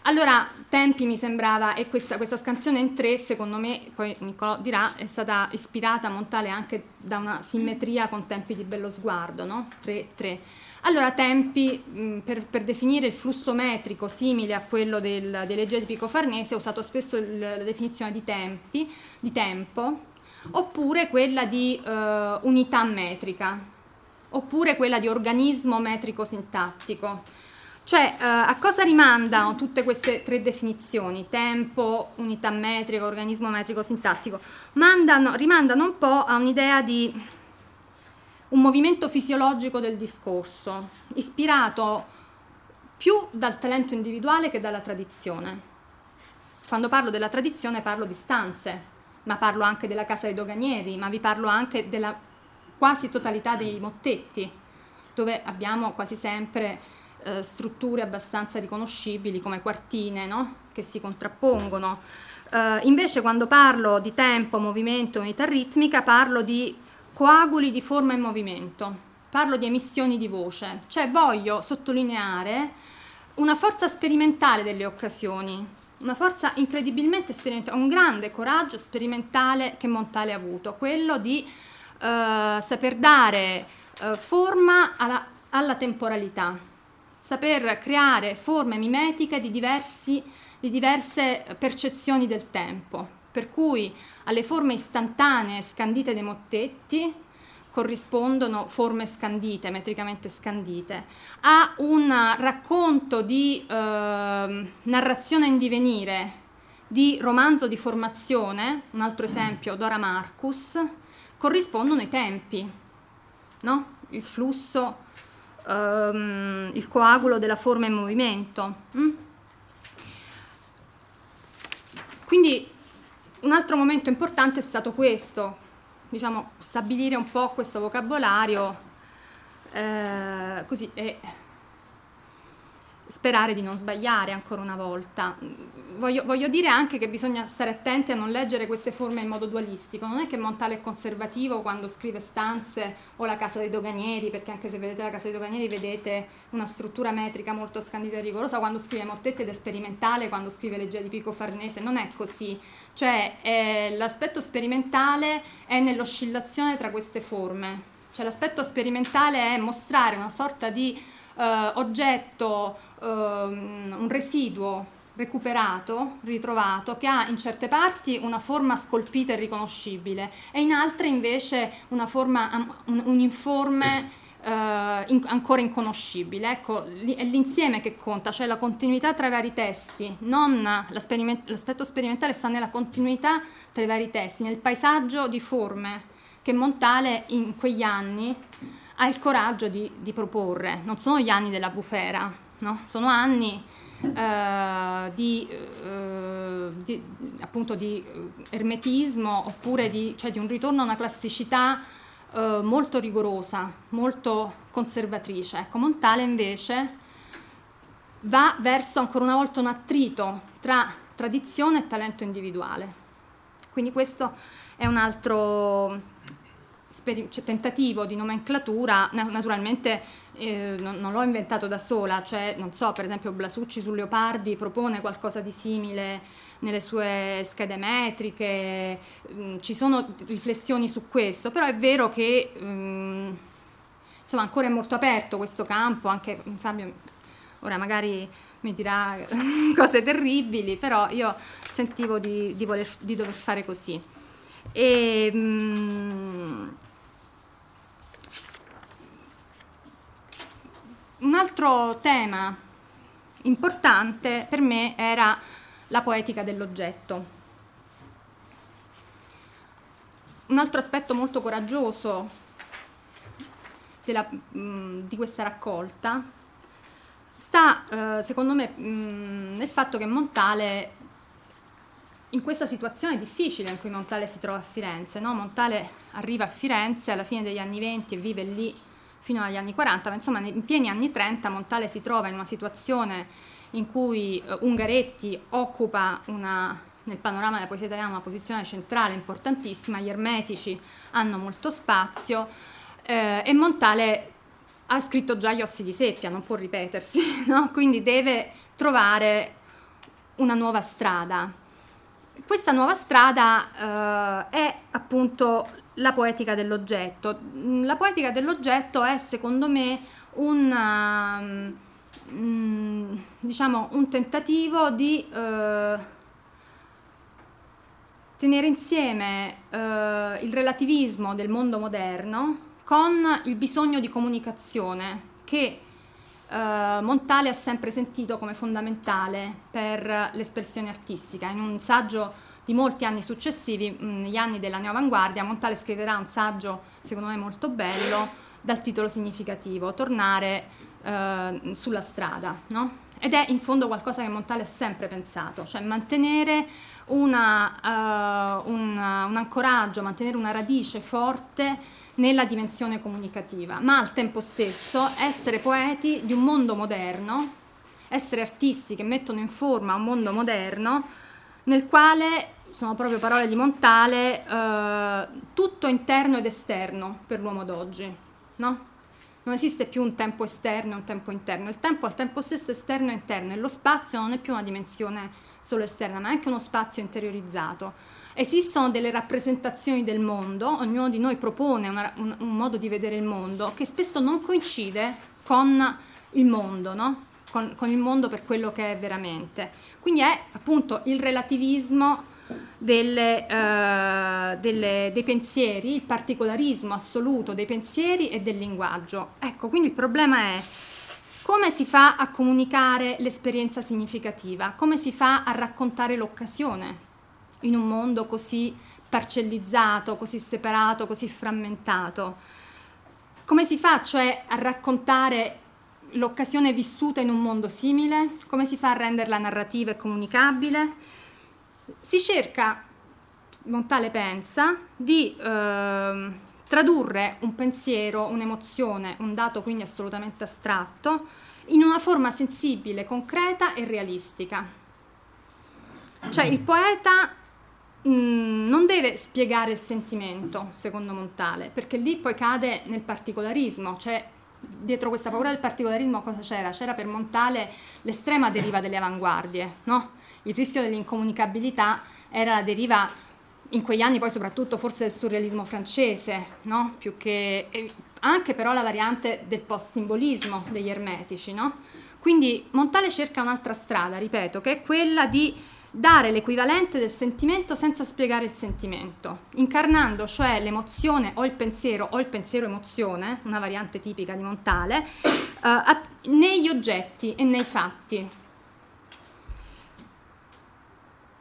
Allora, Tempi mi sembrava, e questa, questa scansione in tre, secondo me, poi Niccolò dirà, è stata ispirata a Montale anche da una simmetria con Tempi di bello sguardo, no? 3, 3. Allora, tempi, per, per, definire il flusso metrico simile a quello del, delle leggi di Pico Farnese, ho usato spesso la definizione di tempi, di tempo, oppure quella di uh, unità metrica, oppure quella di organismo metrico sintattico. Cioè, eh, a cosa rimandano tutte queste tre definizioni? Tempo, unità metrica, organismo metrico sintattico? Mandano, rimandano un po' a un'idea di un movimento fisiologico del discorso, ispirato più dal talento individuale che dalla tradizione. Quando parlo della tradizione parlo di stanze, ma parlo anche della casa dei doganieri, ma vi parlo anche della quasi totalità dei mottetti, dove abbiamo quasi sempre eh, strutture abbastanza riconoscibili come quartine no? che si contrappongono. Eh, invece quando parlo di tempo, movimento, unità ritmica, parlo di coaguli di forma e movimento, parlo di emissioni di voce, cioè voglio sottolineare una forza sperimentale delle occasioni, una forza incredibilmente sperimentale, un grande coraggio sperimentale che Montale ha avuto, quello di eh, saper dare eh, forma alla, alla temporalità, saper creare forme mimetiche di, diversi, di diverse percezioni del tempo, per cui alle forme istantanee scandite dei mottetti corrispondono forme scandite, metricamente scandite, a un racconto di eh, narrazione in divenire, di romanzo di formazione, un altro esempio, Dora Marcus, corrispondono i tempi, no? il flusso um, il coagulo della forma in movimento. Mm? Quindi un altro momento importante è stato questo, diciamo, stabilire un po' questo vocabolario eh, così e sperare di non sbagliare ancora una volta. Voglio, voglio, dire anche che bisogna stare attenti a non leggere queste forme in modo dualistico. Non è che Montale è conservativo quando scrive stanze o la casa dei doganieri, perché anche se vedete la casa dei doganieri vedete una struttura metrica molto scandita e rigorosa, quando scrive Mottette ed è sperimentale, quando scrive Legge di Pico Farnese, non è così. Cioè eh, l'aspetto sperimentale è nell'oscillazione tra queste forme. Cioè l'aspetto sperimentale è mostrare una sorta di eh, oggetto, eh, un residuo recuperato, ritrovato, che ha in certe parti una forma scolpita e riconoscibile e in altre invece una forma, un, informe Uh, in, ancora inconoscibile. Ecco, li, è l'insieme che conta, cioè la continuità tra i vari testi, non l'aspetto sperimentale sta nella continuità tra i vari testi, nel paesaggio di forme che Montale in quegli anni ha il coraggio di, di proporre. Non sono gli anni della bufera, no? sono anni eh, di, eh, di, appunto di ermetismo oppure di, cioè di, un ritorno a una classicità eh, molto rigorosa, molto conservatrice. Ecco, Montale invece va verso ancora una volta un attrito tra tradizione e talento individuale. Quindi questo è un altro cioè, tentativo di nomenclatura, naturalmente eh, non, non, l'ho inventato da sola, cioè non so, per esempio Blasucci su Leopardi propone qualcosa di simile nelle sue schede metriche, mh, mm, ci sono riflessioni su questo, però è vero che mh, mm, insomma ancora è molto aperto questo campo, anche Fabio ora magari mi dirà cose terribili, però io sentivo di, di, voler, di dover fare così. E, mh, un altro tema importante per me era la poetica dell'oggetto. Un altro aspetto molto coraggioso della, mh, di questa raccolta sta, eh, secondo me, mh, nel fatto che Montale, in questa situazione difficile in cui Montale si trova a Firenze, no? Montale arriva a Firenze alla fine degli anni 20 e vive lì fino agli anni 40, ma insomma in pieni anni 30 Montale si trova in una situazione in cui uh, Ungaretti occupa una, nel panorama della poesia italiana una posizione centrale importantissima, gli ermetici hanno molto spazio eh, e Montale ha scritto già Gli ossi di seppia, non può ripetersi, no? quindi deve trovare una nuova strada. Questa nuova strada eh, è appunto la poetica dell'oggetto. Mm, la poetica dell'oggetto è secondo me un, um, diciamo, un tentativo di uh, tenere insieme uh, il relativismo del mondo moderno con il bisogno di comunicazione che uh, Montale ha sempre sentito come fondamentale per l'espressione artistica. In un saggio di molti anni successivi, mh, negli anni della neoavanguardia, Montale scriverà un saggio, secondo me molto bello, dal titolo significativo, Tornare eh, sulla strada, no? Ed è in fondo qualcosa che Montale ha sempre pensato, cioè mantenere una, uh, un, un ancoraggio, mantenere una radice forte nella dimensione comunicativa, ma al tempo stesso essere poeti di un mondo moderno, essere artisti che mettono in forma un mondo moderno nel quale, sono proprio parole di Montale, eh, tutto interno ed esterno per l'uomo d'oggi, no? Non esiste più un tempo esterno e un tempo interno, il tempo al tempo stesso esterno e interno e lo spazio non è più una dimensione solo esterna, ma è anche uno spazio interiorizzato. Esistono delle rappresentazioni del mondo, ognuno di noi propone una, un, un, modo di vedere il mondo che spesso non coincide con il mondo, no? Con, con il mondo per quello che è veramente. Quindi è appunto il relativismo delle, uh, delle, dei pensieri, il particolarismo assoluto dei pensieri e del linguaggio. Ecco, quindi il problema è come si fa a comunicare l'esperienza significativa, come si fa a raccontare l'occasione in un mondo così parcellizzato, così separato, così frammentato. Come si fa cioè a raccontare l'occasione vissuta in un mondo simile, come si fa a renderla narrativa e comunicabile. Si cerca, Montale pensa, di eh, tradurre un pensiero, un'emozione, un dato quindi assolutamente astratto, in una forma sensibile, concreta e realistica. Cioè il poeta mm, non deve spiegare il sentimento, secondo Montale, perché lì poi cade nel particolarismo, cioè dietro questa paura del particolarismo cosa c'era? C'era per Montale l'estrema deriva delle avanguardie, no? Il rischio dell'incomunicabilità era la deriva in quegli anni poi soprattutto forse del surrealismo francese, no? Più che anche però la variante del post-simbolismo degli ermetici, no? Quindi Montale cerca un'altra strada, ripeto, che è quella di dare l'equivalente del sentimento senza spiegare il sentimento, incarnando cioè l'emozione o il pensiero o il pensiero-emozione, una variante tipica di Montale, eh, a, negli oggetti e nei fatti.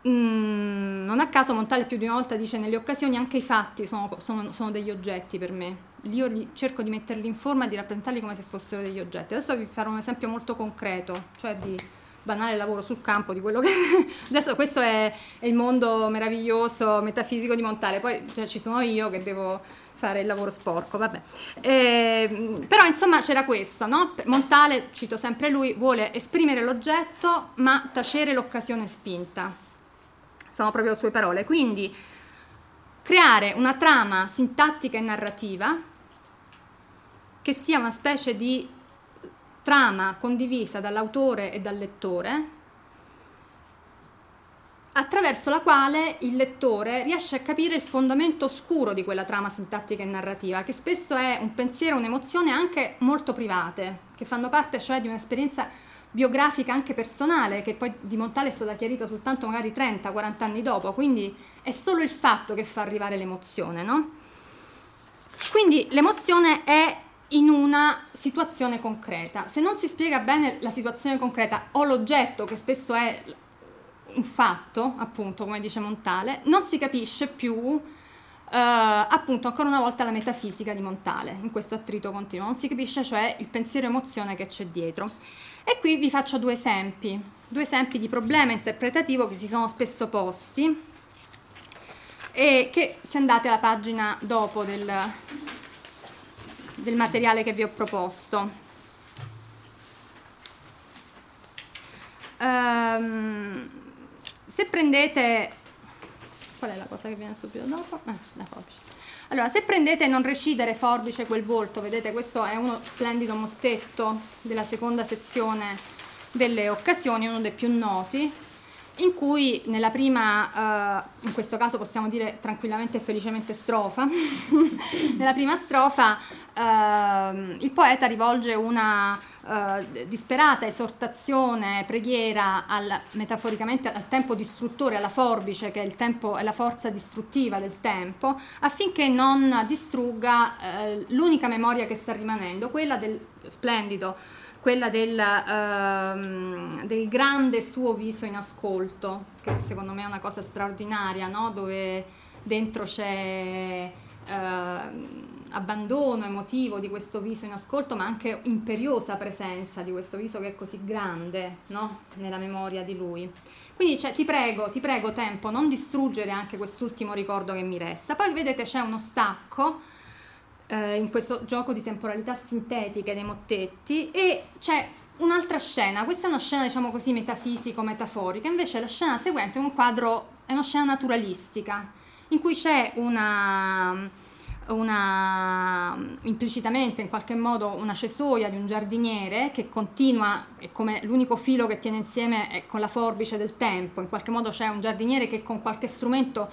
Mm, non a caso Montale più di una volta dice nelle occasioni anche i fatti sono, sono, sono degli oggetti per me. Io li, cerco di metterli in forma e di rappresentarli come se fossero degli oggetti. Adesso vi farò un esempio molto concreto, cioè di banale lavoro sul campo di quello che... Adesso questo è, è il mondo meraviglioso, metafisico di Montale, poi cioè, ci sono io che devo fare il lavoro sporco, vabbè. Eh, però insomma c'era questo, no? Montale, cito sempre lui, vuole esprimere l'oggetto ma tacere l'occasione spinta. Sono proprio le sue parole. Quindi creare una trama sintattica e narrativa che sia una specie di trama condivisa dall'autore e dal lettore, attraverso la quale il lettore riesce a capire il fondamento oscuro di quella trama sintattica e narrativa, che spesso è un pensiero, un'emozione anche molto private, che fanno parte cioè di un'esperienza biografica anche personale, che poi di Montale è stata chiarita soltanto magari 30-40 anni dopo, quindi è solo il fatto che fa arrivare l'emozione, no? Quindi l'emozione è in una situazione concreta. Se non si spiega bene la situazione concreta o l'oggetto, che spesso è un fatto, appunto, come dice Montale, non si capisce più, eh, appunto, ancora una volta la metafisica di Montale, in questo attrito continuo. Non si capisce, cioè, il pensiero-emozione che c'è dietro. E qui vi faccio due esempi, due esempi di problema interpretativo che si sono spesso posti e che se andate alla pagina dopo del, del materiale che vi ho proposto. Um, se prendete qual è la cosa che viene subito dopo? Ah, la forbice. Allora, se prendete non recidere forbice quel volto, vedete questo è uno splendido mottetto della seconda sezione delle occasioni, uno dei più noti, in cui nella prima, uh, in questo caso possiamo dire tranquillamente e felicemente strofa, nella prima strofa uh, il poeta rivolge una uh, disperata esortazione, preghiera al, metaforicamente al tempo distruttore, alla forbice che è, tempo, è la forza distruttiva del tempo, affinché non distrugga l'unica memoria che sta rimanendo, quella del splendido quella del, uh, del, grande suo viso in ascolto, che secondo me è una cosa straordinaria, no? dove dentro c'è uh, abbandono emotivo di questo viso in ascolto, ma anche imperiosa presenza di questo viso che è così grande no? nella memoria di lui. Quindi cioè, ti prego, ti prego tempo, non distruggere anche quest'ultimo ricordo che mi resta. Poi vedete c'è uno stacco eh, in questo gioco di temporalità sintetiche dei mottetti e c'è un'altra scena, questa è una scena diciamo così metafisico-metaforica, invece la scena seguente è un quadro, è una scena naturalistica in cui c'è una, una, implicitamente in qualche modo una cesoia di un giardiniere che continua, è come l'unico filo che tiene insieme è con la forbice del tempo, in qualche modo c'è un giardiniere che con qualche strumento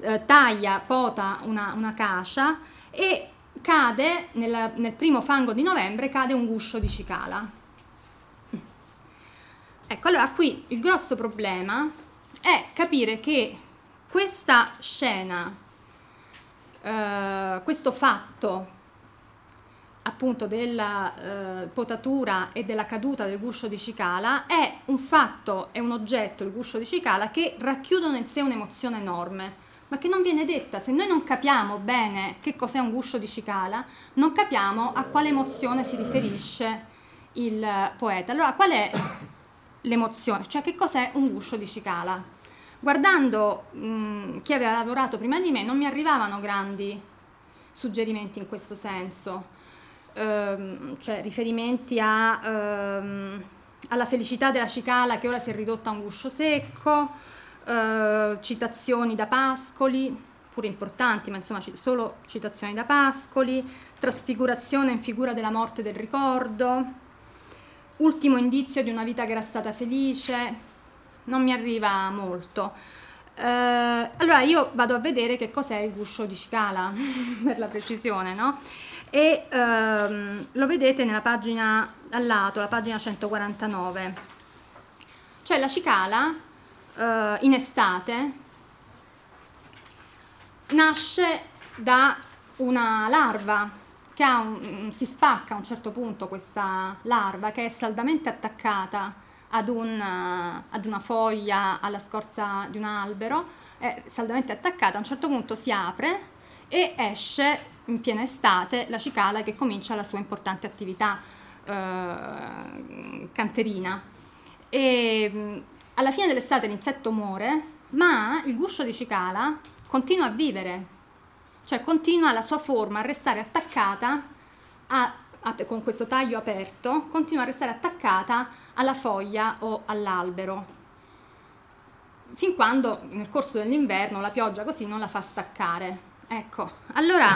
eh, taglia, pota una, una cascia e cade, nel, nel primo fango di novembre, cade un guscio di cicala. Ecco, allora qui il grosso problema è capire che questa scena, eh, questo fatto appunto della eh, potatura e della caduta del guscio di cicala è un fatto, è un oggetto, il guscio di cicala, che racchiudono in sé un'emozione enorme ma che non viene detta. Se noi non capiamo bene che cos'è un guscio di cicala, non capiamo a quale emozione si riferisce il poeta. Allora, qual è l'emozione? Cioè, che cos'è un guscio di cicala? Guardando mh, mm, chi aveva lavorato prima di me, non mi arrivavano grandi suggerimenti in questo senso, ehm, cioè riferimenti a, ehm, alla felicità della cicala che ora si è ridotta a un guscio secco, eh, citazioni da Pascoli, pure importanti, ma insomma solo citazioni da Pascoli, trasfigurazione in figura della morte del ricordo, ultimo indizio di una vita che era stata felice, non mi arriva molto. Eh, allora io vado a vedere che cos'è il guscio di Cicala, per la precisione, no? E ehm, lo vedete nella pagina al lato, la pagina 149. Cioè la cicala eh, in estate nasce da una larva che un, si spacca a un certo punto questa larva che è saldamente attaccata ad, un, ad una foglia alla scorza di un albero, è saldamente attaccata, a un certo punto si apre e esce in piena estate la cicala che comincia la sua importante attività eh, canterina. E alla fine dell'estate l'insetto muore, ma il guscio di cicala continua a vivere, cioè continua la sua forma a restare attaccata a, a, con questo taglio aperto, continua a restare attaccata alla foglia o all'albero fin quando nel corso dell'inverno la pioggia così non la fa staccare. Ecco, allora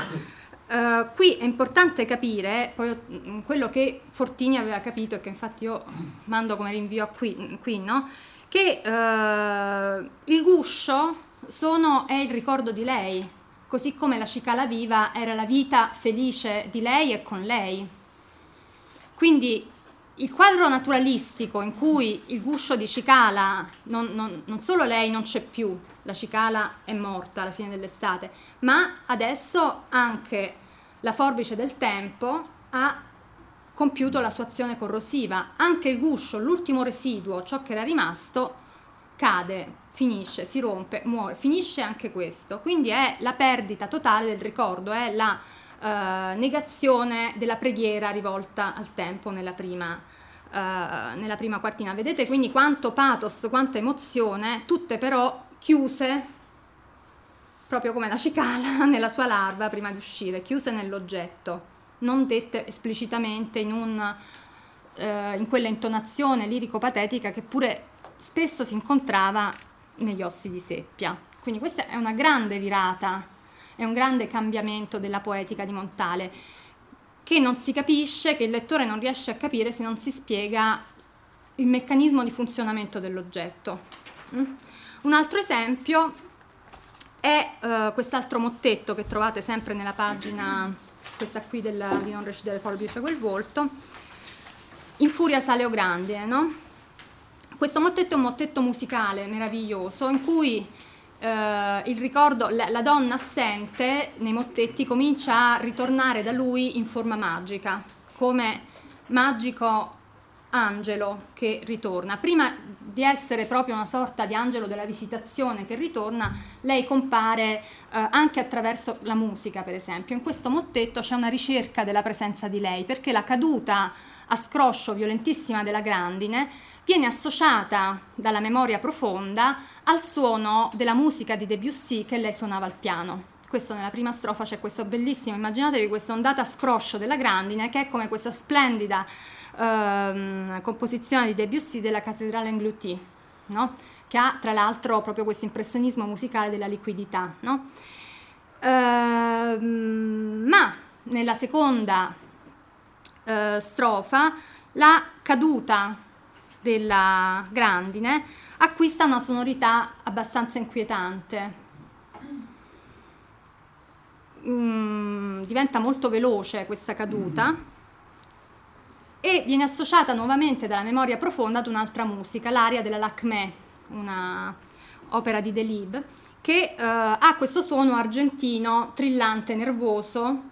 eh, qui è importante capire poi, mm, quello che Fortini aveva capito e che infatti io mando come rinvio qui, qui no? Che eh, il guscio sono, è il ricordo di lei, così come la cicala viva era la vita felice di lei e con lei. Quindi il quadro naturalistico in cui il guscio di Cicala, non, non, non, solo lei non c'è più, la Cicala è morta alla fine dell'estate, ma adesso anche la forbice del tempo ha compiuto la sua azione corrosiva. Anche il guscio, l'ultimo residuo, ciò che era rimasto, cade, finisce, si rompe, muore, finisce anche questo. Quindi è la perdita totale del ricordo, è la eh, negazione della preghiera rivolta al tempo nella prima, eh, nella prima quartina. Vedete quindi quanto pathos, quanta emozione, tutte però chiuse proprio come la cicala nella sua larva prima di uscire, chiuse nell'oggetto, non dette esplicitamente in, un, eh, in quella intonazione lirico-patetica che pure spesso si incontrava negli ossi di seppia. Quindi questa è una grande virata è un grande cambiamento della poetica di Montale, che non si capisce, che il lettore non riesce a capire se non si spiega il meccanismo di funzionamento dell'oggetto. Mm? Un altro esempio è uh, quest'altro mottetto che trovate sempre nella pagina, questa qui del, di Non recidere forbice quel volto, in Furia Saleo Grande. No? Questo mottetto è un mottetto musicale meraviglioso in cui eh, il ricordo, la, la, donna assente nei mottetti comincia a ritornare da lui in forma magica, come magico angelo che ritorna. Prima di essere proprio una sorta di angelo della visitazione che ritorna, lei compare eh, anche attraverso la musica, per esempio. In questo mottetto c'è una ricerca della presenza di lei, perché la caduta a scroscio violentissima della grandine viene associata dalla memoria profonda al suono della musica di Debussy che lei suonava al piano. Questo nella prima strofa c'è questo bellissimo, immaginatevi questa ondata a scroscio della grandine che è come questa splendida ehm, composizione di Debussy della cattedrale Englouti, no? che ha tra l'altro proprio questo impressionismo musicale della liquidità. No? Ehm, ma nella seconda eh, strofa la caduta della grandine acquista una sonorità abbastanza inquietante. Mm, diventa molto veloce questa caduta e viene associata nuovamente dalla memoria profonda ad un'altra musica, l'aria della Lacmé, una opera di Delibes, che eh, ha questo suono argentino, trillante, nervoso,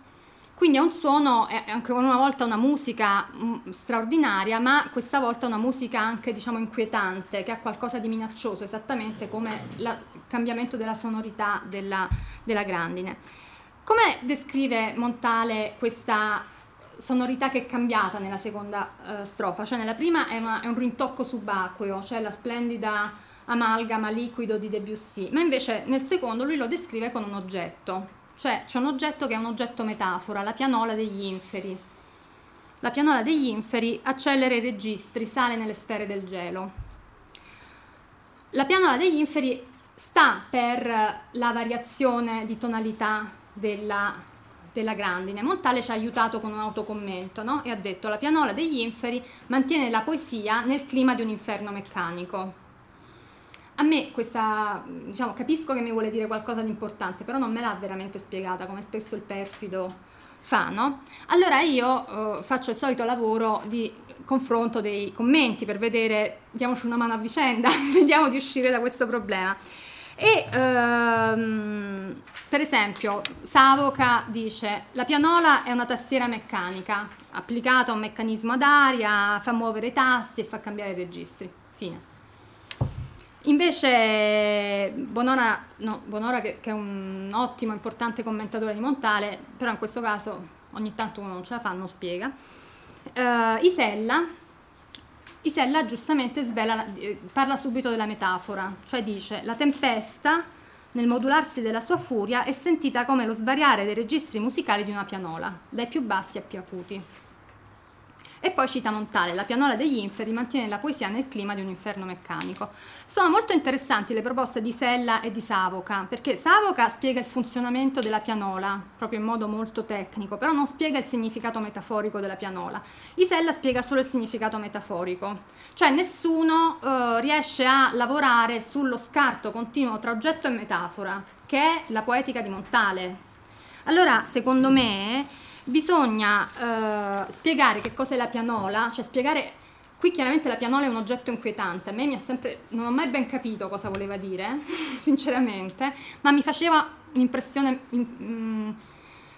quindi è un suono, è ancora una volta una musica mm, straordinaria, ma questa volta una musica anche diciamo inquietante, che ha qualcosa di minaccioso, esattamente come la, il cambiamento della sonorità della, della grandine. Come descrive Montale questa sonorità che è cambiata nella seconda uh, strofa? Cioè nella prima è, una, è un rintocco subacqueo, cioè la splendida amalgama liquido di Debussy, ma invece nel secondo lui lo descrive con un oggetto, cioè c'è un oggetto che è un oggetto metafora, la pianola degli inferi. La pianola degli inferi accelera i registri, sale nelle sfere del gelo. La pianola degli inferi sta per la variazione di tonalità della, della grandine. Montale ci ha aiutato con un autocommento no? e ha detto la pianola degli inferi mantiene la poesia nel clima di un inferno meccanico a me questa, diciamo, capisco che mi vuole dire qualcosa di importante, però non me l'ha veramente spiegata, come spesso il perfido fa, no? Allora io eh, faccio il solito lavoro di confronto dei commenti per vedere, diamoci una mano a vicenda, vediamo di uscire da questo problema. E ehm, per esempio, Savoca dice: La pianola è una tastiera meccanica applicata a un meccanismo ad aria, fa muovere i tasti e fa cambiare i registri. Fine. Invece Bonora, no, Bonora che, che, è un ottimo, importante commentatore di Montale, però in questo caso ogni tanto uno non ce la fa, non spiega. Uh, Isella Isella giustamente svela, eh, parla subito della metafora, cioè dice la tempesta nel modularsi della sua furia è sentita come lo svariare dei registri musicali di una pianola, dai più bassi a più acuti. E poi cita Montale, la pianola degli inferi mantiene la poesia nel clima di un inferno meccanico. Sono molto interessanti le proposte di Sella e di Savoca, perché Savoca spiega il funzionamento della pianola, proprio in modo molto tecnico, però non spiega il significato metaforico della pianola. Isella spiega solo il significato metaforico, cioè nessuno eh, riesce a lavorare sullo scarto continuo tra oggetto e metafora, che è la poetica di Montale. Allora, secondo me, bisogna eh, spiegare che cos'è la pianola, cioè spiegare Qui chiaramente la pianola è un oggetto inquietante, a me mi ha sempre, non ho mai ben capito cosa voleva dire, sinceramente, ma mi faceva un'impressione in, mm,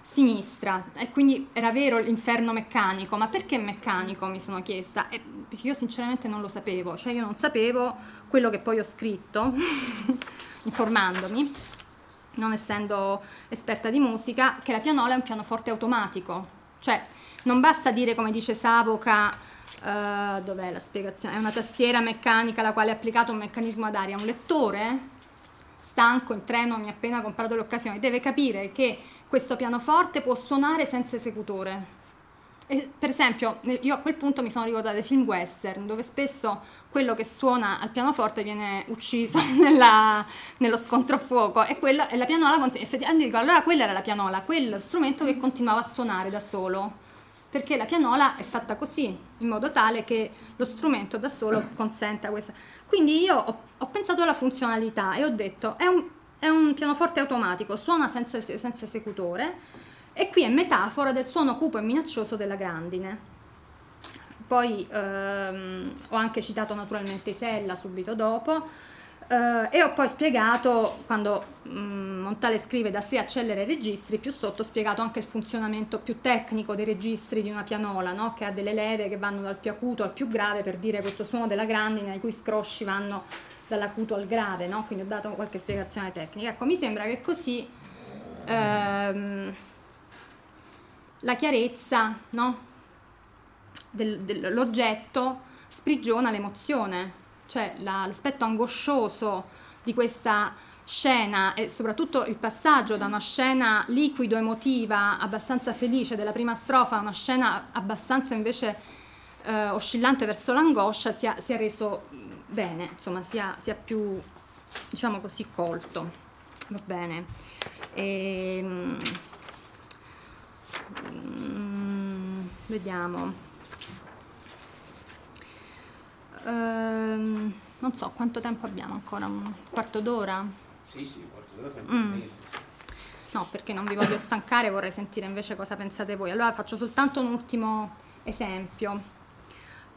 sinistra e quindi era vero l'inferno meccanico, ma perché meccanico mi sono chiesta? E, perché io sinceramente non lo sapevo, cioè io non sapevo quello che poi ho scritto informandomi non essendo esperta di musica, che la pianola è un pianoforte automatico. Cioè, non basta dire, come dice Savoca, uh, dov'è la spiegazione? È una tastiera meccanica alla quale è applicato un meccanismo ad aria. Un lettore, stanco, in treno, mi ha appena comprato l'occasione, deve capire che questo pianoforte può suonare senza esecutore. E, per esempio, io a quel punto mi sono ricordata dei film western, dove spesso quello che suona al pianoforte viene ucciso nella, nello scontro a fuoco e, quello, e la pianola, effettivamente dico, allora quella era la pianola, quello strumento che continuava a suonare da solo, perché la pianola è fatta così, in modo tale che lo strumento da solo consenta questa. Quindi io ho, ho pensato alla funzionalità e ho detto, è un, è un pianoforte automatico, suona senza, senza esecutore, e qui è metafora del suono cupo e minaccioso della grandine. Poi ehm, ho anche citato naturalmente Isella subito dopo eh, e ho poi spiegato, quando mh, mm, Montale scrive da sé accelera i registri, più sotto ho spiegato anche il funzionamento più tecnico dei registri di una pianola, no? che ha delle leve che vanno dal più acuto al più grave per dire questo suono della grandine i cui scrosci vanno dall'acuto al grave, no? quindi ho dato qualche spiegazione tecnica. Ecco, mi sembra che così ehm, la chiarezza, no? Del, dell'oggetto sprigiona l'emozione, cioè la, l'aspetto angoscioso di questa scena e soprattutto il passaggio da una scena liquido emotiva abbastanza felice della prima strofa a una scena abbastanza invece eh, oscillante verso l'angoscia sia, sia reso bene, insomma sia, sia, più diciamo così colto. Va bene. E, mm, mm, vediamo. Ehm, non so quanto tempo abbiamo ancora, un quarto d'ora? Sì, sì, un quarto d'ora tranquillamente. Mm. No, perché non vi voglio stancare, vorrei sentire invece cosa pensate voi. Allora faccio soltanto un ultimo esempio.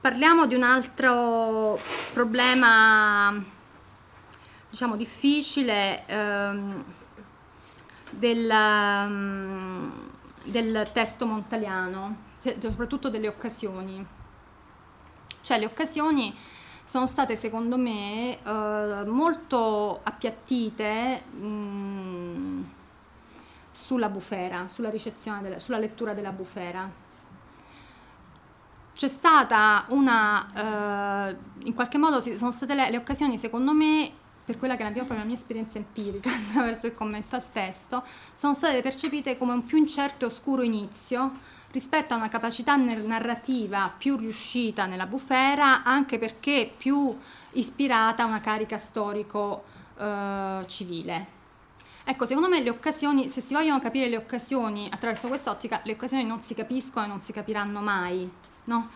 Parliamo di un altro problema, diciamo, difficile ehm, del, um, del testo montaliano, soprattutto delle occasioni. Cioè le occasioni sono state secondo me eh, molto appiattite mh, sulla bufera, sulla delle, sulla lettura della bufera. C'è stata una, eh, in qualche modo sono state le, le, occasioni secondo me, per quella che è la mia, la mia esperienza empirica attraverso il commento al testo, sono state percepite come un più incerto e oscuro inizio rispetto a una capacità narrativa più riuscita nella bufera, anche perché più ispirata a una carica storico eh, civile. Ecco, secondo me le occasioni, se si vogliono capire le occasioni attraverso quest'ottica, le occasioni non si capiscono e non si capiranno mai, no?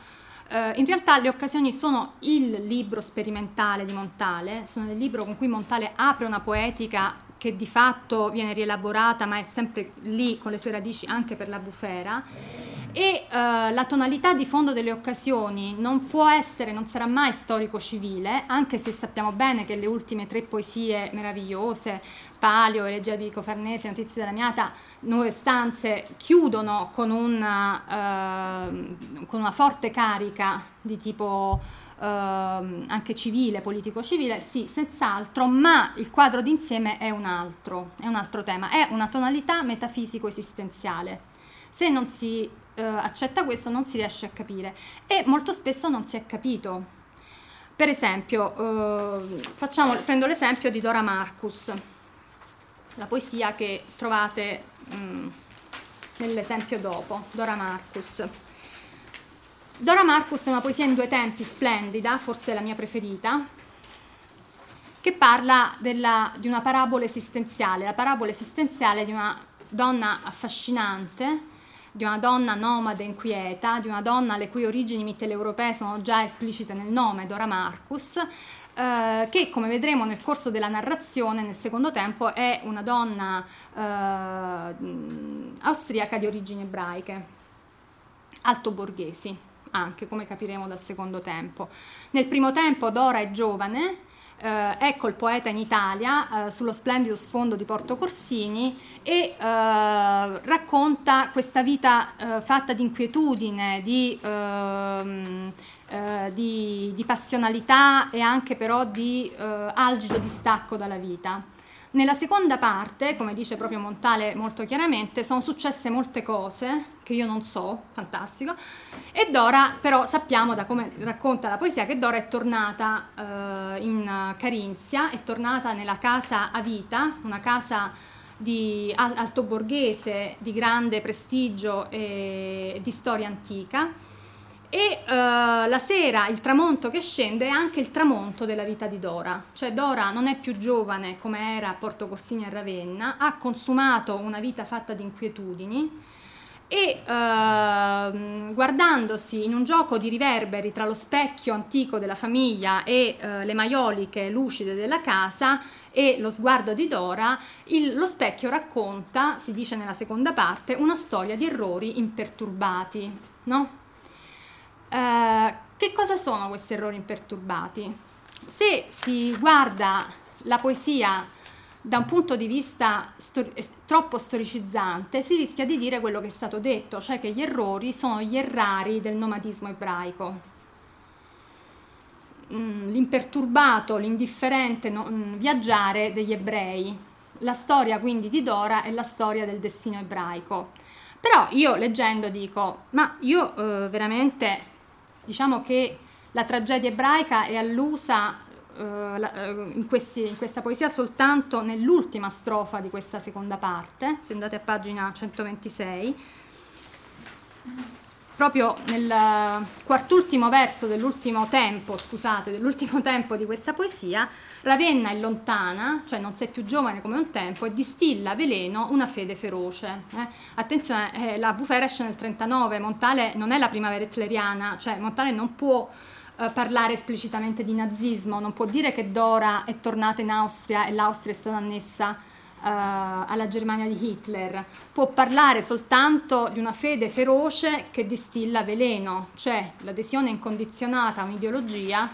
eh, in realtà le occasioni sono il libro sperimentale di Montale, sono il libro con cui Montale apre una poetica che di fatto viene rielaborata ma è sempre lì con le sue radici anche per la bufera e uh, la tonalità di fondo delle occasioni non può essere, non sarà mai storico-civile, anche se sappiamo bene che le ultime tre poesie meravigliose, Palio, Elegia di Vico Farnese, Notizie della Miata, Nuove Stanze, chiudono con una, uh, con una forte carica di tipo Uh, anche civile, politico-civile, sì, senz'altro, ma il quadro d'insieme è un altro, è un altro tema, è una tonalità metafisico-esistenziale. Se non si uh, accetta questo non si riesce a capire e molto spesso non si è capito Per esempio, eh, facciamo, prendo l'esempio di Dora Marcus, la poesia che trovate mh, mm, nell'esempio dopo, Dora Marcus. Dora Marcus è una poesia in due tempi splendida, forse la mia preferita, che parla della, di una parabola esistenziale, la parabola esistenziale di una donna affascinante, di una donna nomade inquieta, di una donna le cui origini mitteleuropee sono già esplicite nel nome, Dora Marcus, eh, che come vedremo nel corso della narrazione, nel secondo tempo, è una donna eh, austriaca di origini ebraiche, altoborghesi anche, come capiremo dal secondo tempo. Nel primo tempo Dora è giovane, eh, ecco il poeta in Italia eh, sullo splendido sfondo di Porto Corsini e eh, racconta questa vita eh, fatta di inquietudine, di, ehm, eh, di, di, passionalità e anche però di eh, algido distacco dalla vita. Nella seconda parte, come dice proprio Montale molto chiaramente, sono successe molte cose che io non so, fantastico, e Dora però sappiamo da come racconta la poesia che Dora è tornata eh, in Carinzia, è tornata nella casa a vita, una casa di altoborghese di grande prestigio e di storia antica e uh, la sera il tramonto che scende è anche il tramonto della vita di Dora, cioè Dora non è più giovane come era a Porto Corsini a Ravenna, ha consumato una vita fatta di inquietudini e uh, guardandosi in un gioco di riverberi tra lo specchio antico della famiglia e uh, le maioliche lucide della casa e lo sguardo di Dora, il, lo specchio racconta, si dice nella seconda parte, una storia di errori imperturbati, no? Eh, che cosa sono questi errori imperturbati? Se si guarda la poesia da un punto di vista stor- troppo storicizzante, si rischia di dire quello che è stato detto, cioè che gli errori sono gli errari del nomadismo ebraico. Mm, l'imperturbato, l'indifferente mm, viaggiare degli ebrei. La storia quindi di Dora è la storia del destino ebraico. Però io leggendo dico, ma io eh, veramente Diciamo che la tragedia ebraica è allusa la, uh, in, questi, in, questa poesia soltanto nell'ultima strofa di questa seconda parte, se andate a pagina 126, proprio nel quartultimo verso dell'ultimo tempo, scusate, dell'ultimo tempo di questa poesia, Ravenna è lontana, cioè non sei più giovane come un tempo, e distilla veleno una fede feroce. Eh? Attenzione, eh, la bufera esce nel 39, Montale non è la primavera hitleriana, cioè Montale non può eh, parlare esplicitamente di nazismo, non può dire che Dora è tornata in Austria e l'Austria è stata annessa Uh, alla Germania di Hitler, può parlare soltanto di una fede feroce che distilla veleno, cioè l'adesione incondizionata a un'ideologia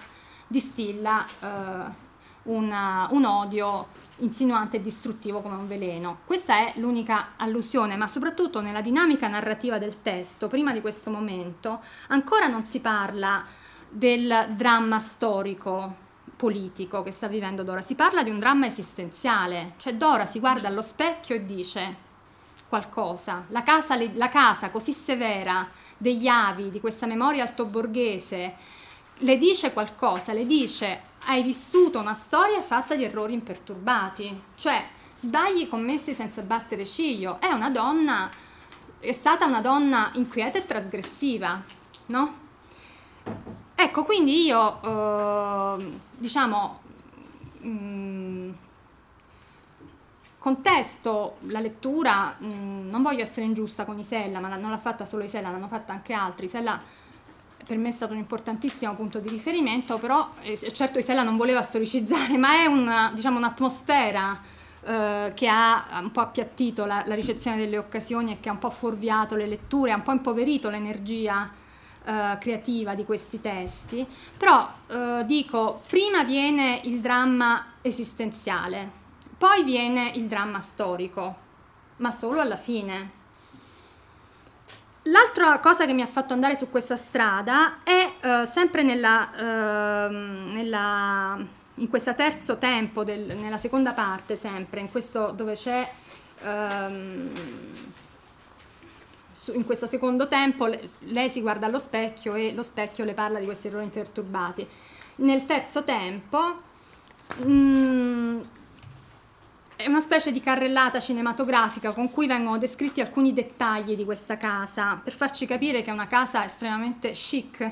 distilla uh, una, un odio insinuante e distruttivo come un veleno. Questa è l'unica allusione, ma soprattutto nella dinamica narrativa del testo, prima di questo momento, ancora non si parla del dramma storico politico che sta vivendo Dora, si parla di un dramma esistenziale, cioè Dora si guarda allo specchio e dice qualcosa, la casa, la casa così severa degli avi, di questa memoria altoborghese, le dice qualcosa, le dice hai vissuto una storia fatta di errori imperturbati, cioè sbagli commessi senza battere ciglio. È una donna, è stata una donna inquieta e trasgressiva, no? Ecco, quindi io, eh, diciamo, mh, mm, contesto la lettura, mh, mm, non voglio essere ingiusta con Isella, ma non l'ha fatta solo Isella, l'hanno fatta anche altri. Isella per me è stato un importantissimo punto di riferimento, però eh, certo Isella non voleva storicizzare, ma è una, diciamo, un'atmosfera eh, che ha un po' appiattito la, la, ricezione delle occasioni e che ha un po' fuorviato le letture, ha un po' impoverito l'energia eh, creativa di questi testi. Però eh, dico, prima viene il dramma esistenziale, poi viene il dramma storico, ma solo alla fine L'altra cosa che mi ha fatto andare su questa strada è eh, sempre nella, eh, nella, in questo terzo tempo, del, nella seconda parte sempre, in questo dove c'è, ehm, in questo secondo tempo lei si guarda allo specchio e lo specchio le parla di questi errori interturbati. nel terzo tempo mh, mm, è una specie di carrellata cinematografica con cui vengono descritti alcuni dettagli di questa casa per farci capire che è una casa estremamente chic.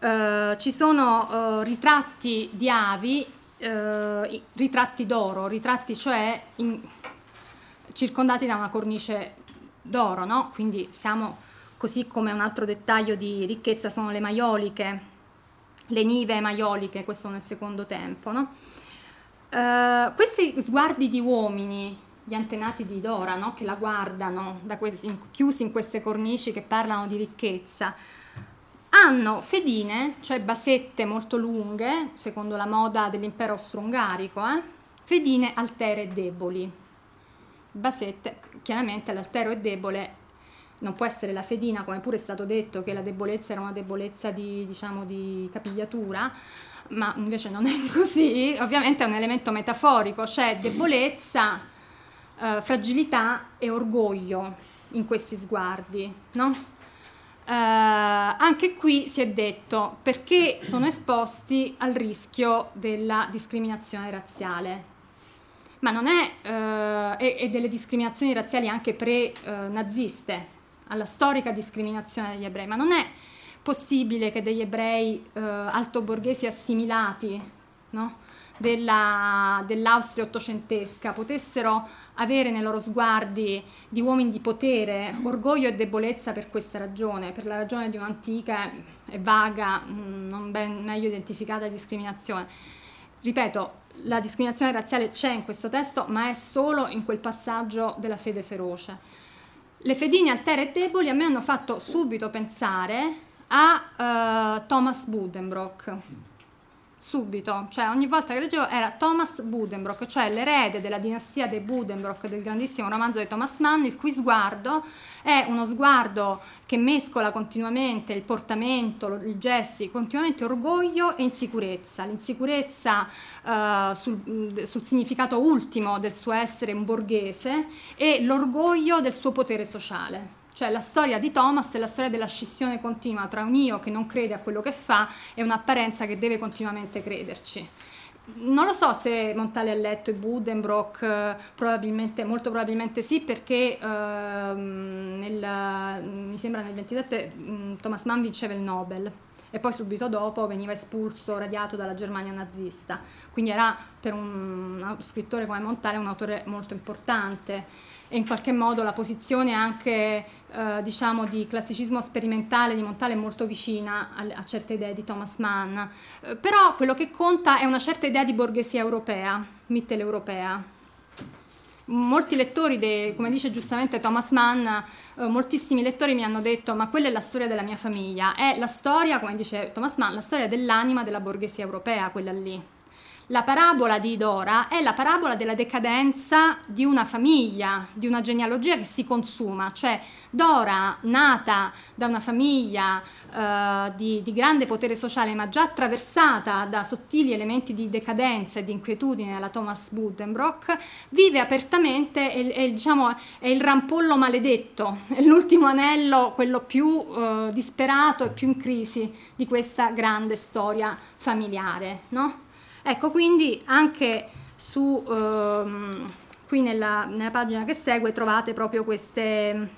Uh, ci sono uh, ritratti di avi, uh, ritratti d'oro, ritratti cioè in, circondati da una cornice d'oro, no? quindi siamo così come un altro dettaglio di ricchezza sono le maioliche, le nive maioliche, questo nel secondo tempo. No? Uh, questi sguardi di uomini, gli antenati di Dora, no? che la guardano questi, in, chiusi in queste cornici che parlano di ricchezza, hanno fedine, cioè basette molto lunghe, secondo la moda dell'impero austro-ungarico, eh? fedine altere e deboli. Basette, chiaramente l'altero è debole, non può essere la fedina, come pure è stato detto che la debolezza era una debolezza di, diciamo, di capigliatura, ma invece non è così, ovviamente è un elemento metaforico, c'è debolezza, eh, fragilità e orgoglio in questi sguardi, no? Eh, anche qui si è detto perché sono esposti al rischio della discriminazione razziale. Ma non è, eh, e, delle discriminazioni razziali anche pre-naziste, alla storica discriminazione degli ebrei, ma non è possibile che degli ebrei eh, altoborghesi assimilati no? Della, dell'Austria ottocentesca potessero avere nei loro sguardi di uomini di potere orgoglio e debolezza per questa ragione, per la ragione di un'antica e vaga, mm, non ben meglio identificata discriminazione. Ripeto, la discriminazione razziale c'è in questo testo, ma è solo in quel passaggio della fede feroce. Le fedine altere e deboli a me hanno fatto subito pensare a uh, Thomas Buddenbrock. Subito, cioè ogni volta che leggevo era Thomas Buddenbrock, cioè l'erede della dinastia dei Buddenbrock del grandissimo romanzo di Thomas Mann, il cui sguardo è uno sguardo che mescola continuamente il portamento, i gesti, continuamente orgoglio e insicurezza. L'insicurezza uh, sul, sul significato ultimo del suo essere un borghese e l'orgoglio del suo potere sociale. Cioè la storia di Thomas è la storia della scissione continua tra un io che non crede a quello che fa e un'apparenza che deve continuamente crederci. Non lo so se Montale ha letto i Buddenbrock, probabilmente, molto probabilmente sì, perché eh, nel, mi sembra nel 27 mm, Thomas Mann vinceva il Nobel e poi subito dopo veniva espulso, radiato dalla Germania nazista. Quindi era per un scrittore come Montale un autore molto importante e in qualche modo la posizione anche eh, diciamo di classicismo sperimentale di Montale è molto vicina a, a certe idee di Thomas Mann, eh, però quello che conta è una certa idea di borghesia europea, mitteleuropea. Molti lettori, de, come dice giustamente Thomas Mann, eh, moltissimi lettori mi hanno detto ma quella è la storia della mia famiglia, è la storia, come dice Thomas Mann, la storia dell'anima della borghesia europea, quella lì la parabola di Dora è la parabola della decadenza di una famiglia, di una genealogia che si consuma, cioè Dora, nata da una famiglia uh, di, di, grande potere sociale, ma già attraversata da sottili elementi di decadenza e di inquietudine alla Thomas Buddenbrock, vive apertamente e, e diciamo, è il rampollo maledetto, è l'ultimo anello, quello più uh, disperato e più in crisi di questa grande storia familiare. No? Ecco, quindi anche su, ehm, qui nella, nella, pagina che segue trovate proprio queste,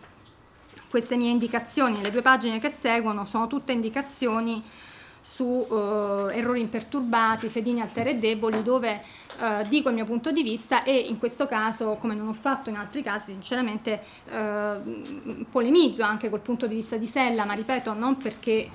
queste mie indicazioni. Le due pagine che seguono sono tutte indicazioni su eh, errori imperturbati, fedini alteri e deboli, dove eh, dico il mio punto di vista e in questo caso, come non ho fatto in altri casi, sinceramente eh, polemizzo anche col punto di vista di Sella, ma ripeto, non perché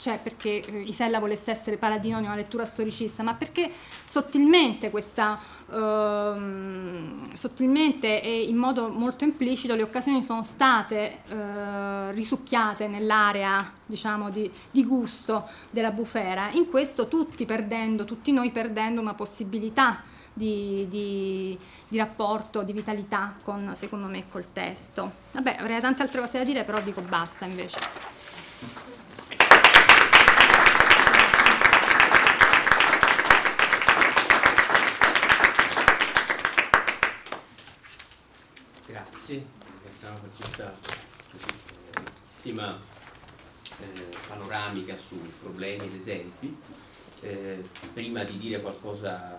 cioè perché eh, Isella volesse essere paladino di una lettura storicista, ma perché sottilmente questa ehm, sottilmente e in modo molto implicito le occasioni sono state eh, risucchiate nell'area diciamo di, di, gusto della bufera. In questo tutti perdendo, tutti noi perdendo una possibilità di, di, di, rapporto, di vitalità con, secondo me, col testo. Vabbè, avrei tante altre cose da dire, però dico basta invece. Grazie, ringraziamo per questa ricchissima eh, panoramica su problemi ed esempi. Eh, prima di dire qualcosa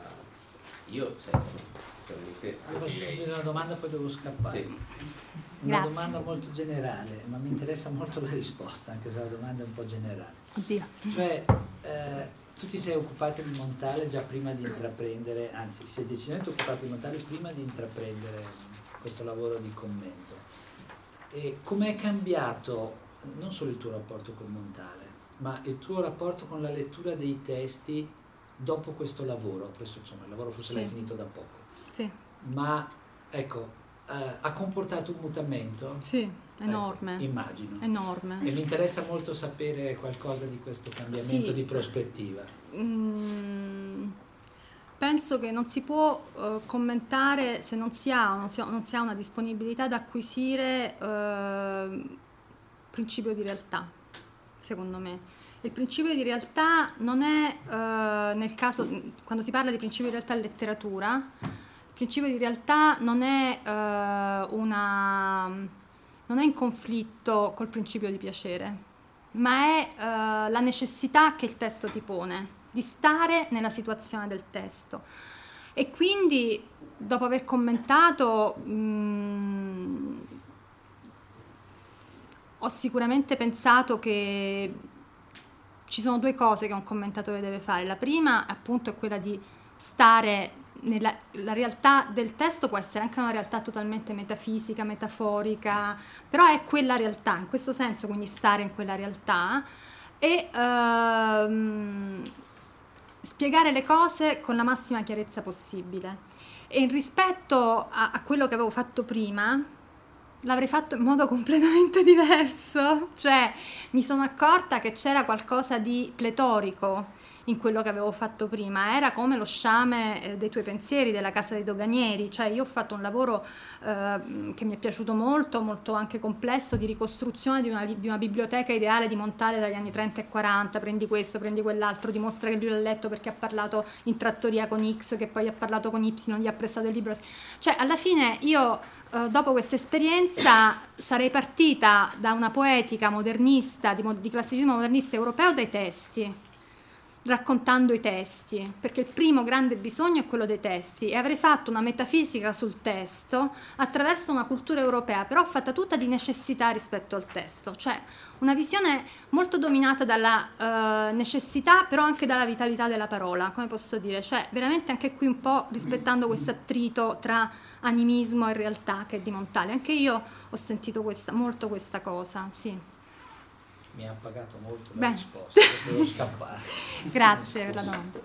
io senso, Faccio subito una domanda poi devo scappare. Sì. Una Grazie. domanda molto generale, ma mi interessa molto la risposta, anche se la domanda è un po' generale. Oddio. Cioè, eh, tu ti sei occupato di Montale già prima di intraprendere, anzi, ti sei decisamente occupato di Montale prima di intraprendere questo lavoro di commento. E com'è cambiato non solo il tuo rapporto con Montale, ma il tuo rapporto con la lettura dei testi dopo questo lavoro? Questo insomma, il lavoro forse Sì. l'hai finito da poco, Sì, ma ecco, eh, ha comportato un mutamento? sì, enorme. Ecco, immagino. Enorme. E mi interessa molto sapere qualcosa di questo cambiamento Sì. di prospettiva. Mm, penso che non si può eh, commentare se non si ha, non si ha- non si ha una disponibilità ad acquisire eh, principio di realtà, secondo me. Il principio di realtà non è, eh, nel caso, quando si parla di principio di realtà in letteratura, il principio di realtà non è, una, non è in conflitto col principio di piacere, ma è la necessità che il testo ti pone di stare nella situazione del testo. E quindi, dopo aver commentato, mm, ho sicuramente pensato che ci sono due cose che un commentatore deve fare. La prima, appunto, è quella di stare nella la realtà del testo, può essere anche una realtà totalmente metafisica, metaforica, però è quella realtà, in questo senso, quindi stare in quella realtà e ehm, spiegare le cose con la massima chiarezza possibile. E rispetto a, a quello che avevo fatto prima, l'avrei fatto in modo completamente diverso. Cioè, mi sono accorta che c'era qualcosa di pletorico in quello che avevo fatto prima, era come lo sciame eh, dei tuoi pensieri, della casa dei doganieri, cioè io ho fatto un lavoro eh, che mi è piaciuto molto, molto anche complesso, di ricostruzione di una, di una biblioteca ideale di Montale dagli anni 30 e 40, prendi questo, prendi quell'altro, dimostra che lui l'ha letto perché ha parlato in trattoria con X, che poi ha parlato con Y, gli ha prestato il libro, cioè alla fine io eh, dopo questa esperienza sarei partita da una poetica modernista, di, mo- di classicismo modernista europeo, dai testi, raccontando i testi, perché il primo grande bisogno è quello dei testi e avrei fatto una metafisica sul testo attraverso una cultura europea, però fatta tutta di necessità rispetto al testo, cioè una visione molto dominata dalla eh, necessità, però anche dalla vitalità della parola, come posso dire, cioè veramente anche qui un po' rispettando questo attrito tra animismo e realtà che è di Montale. Anche io ho sentito questa, molto questa cosa, sì. Mi ha pagato molto la Beh. risposta, devo scappare. Grazie per la domanda.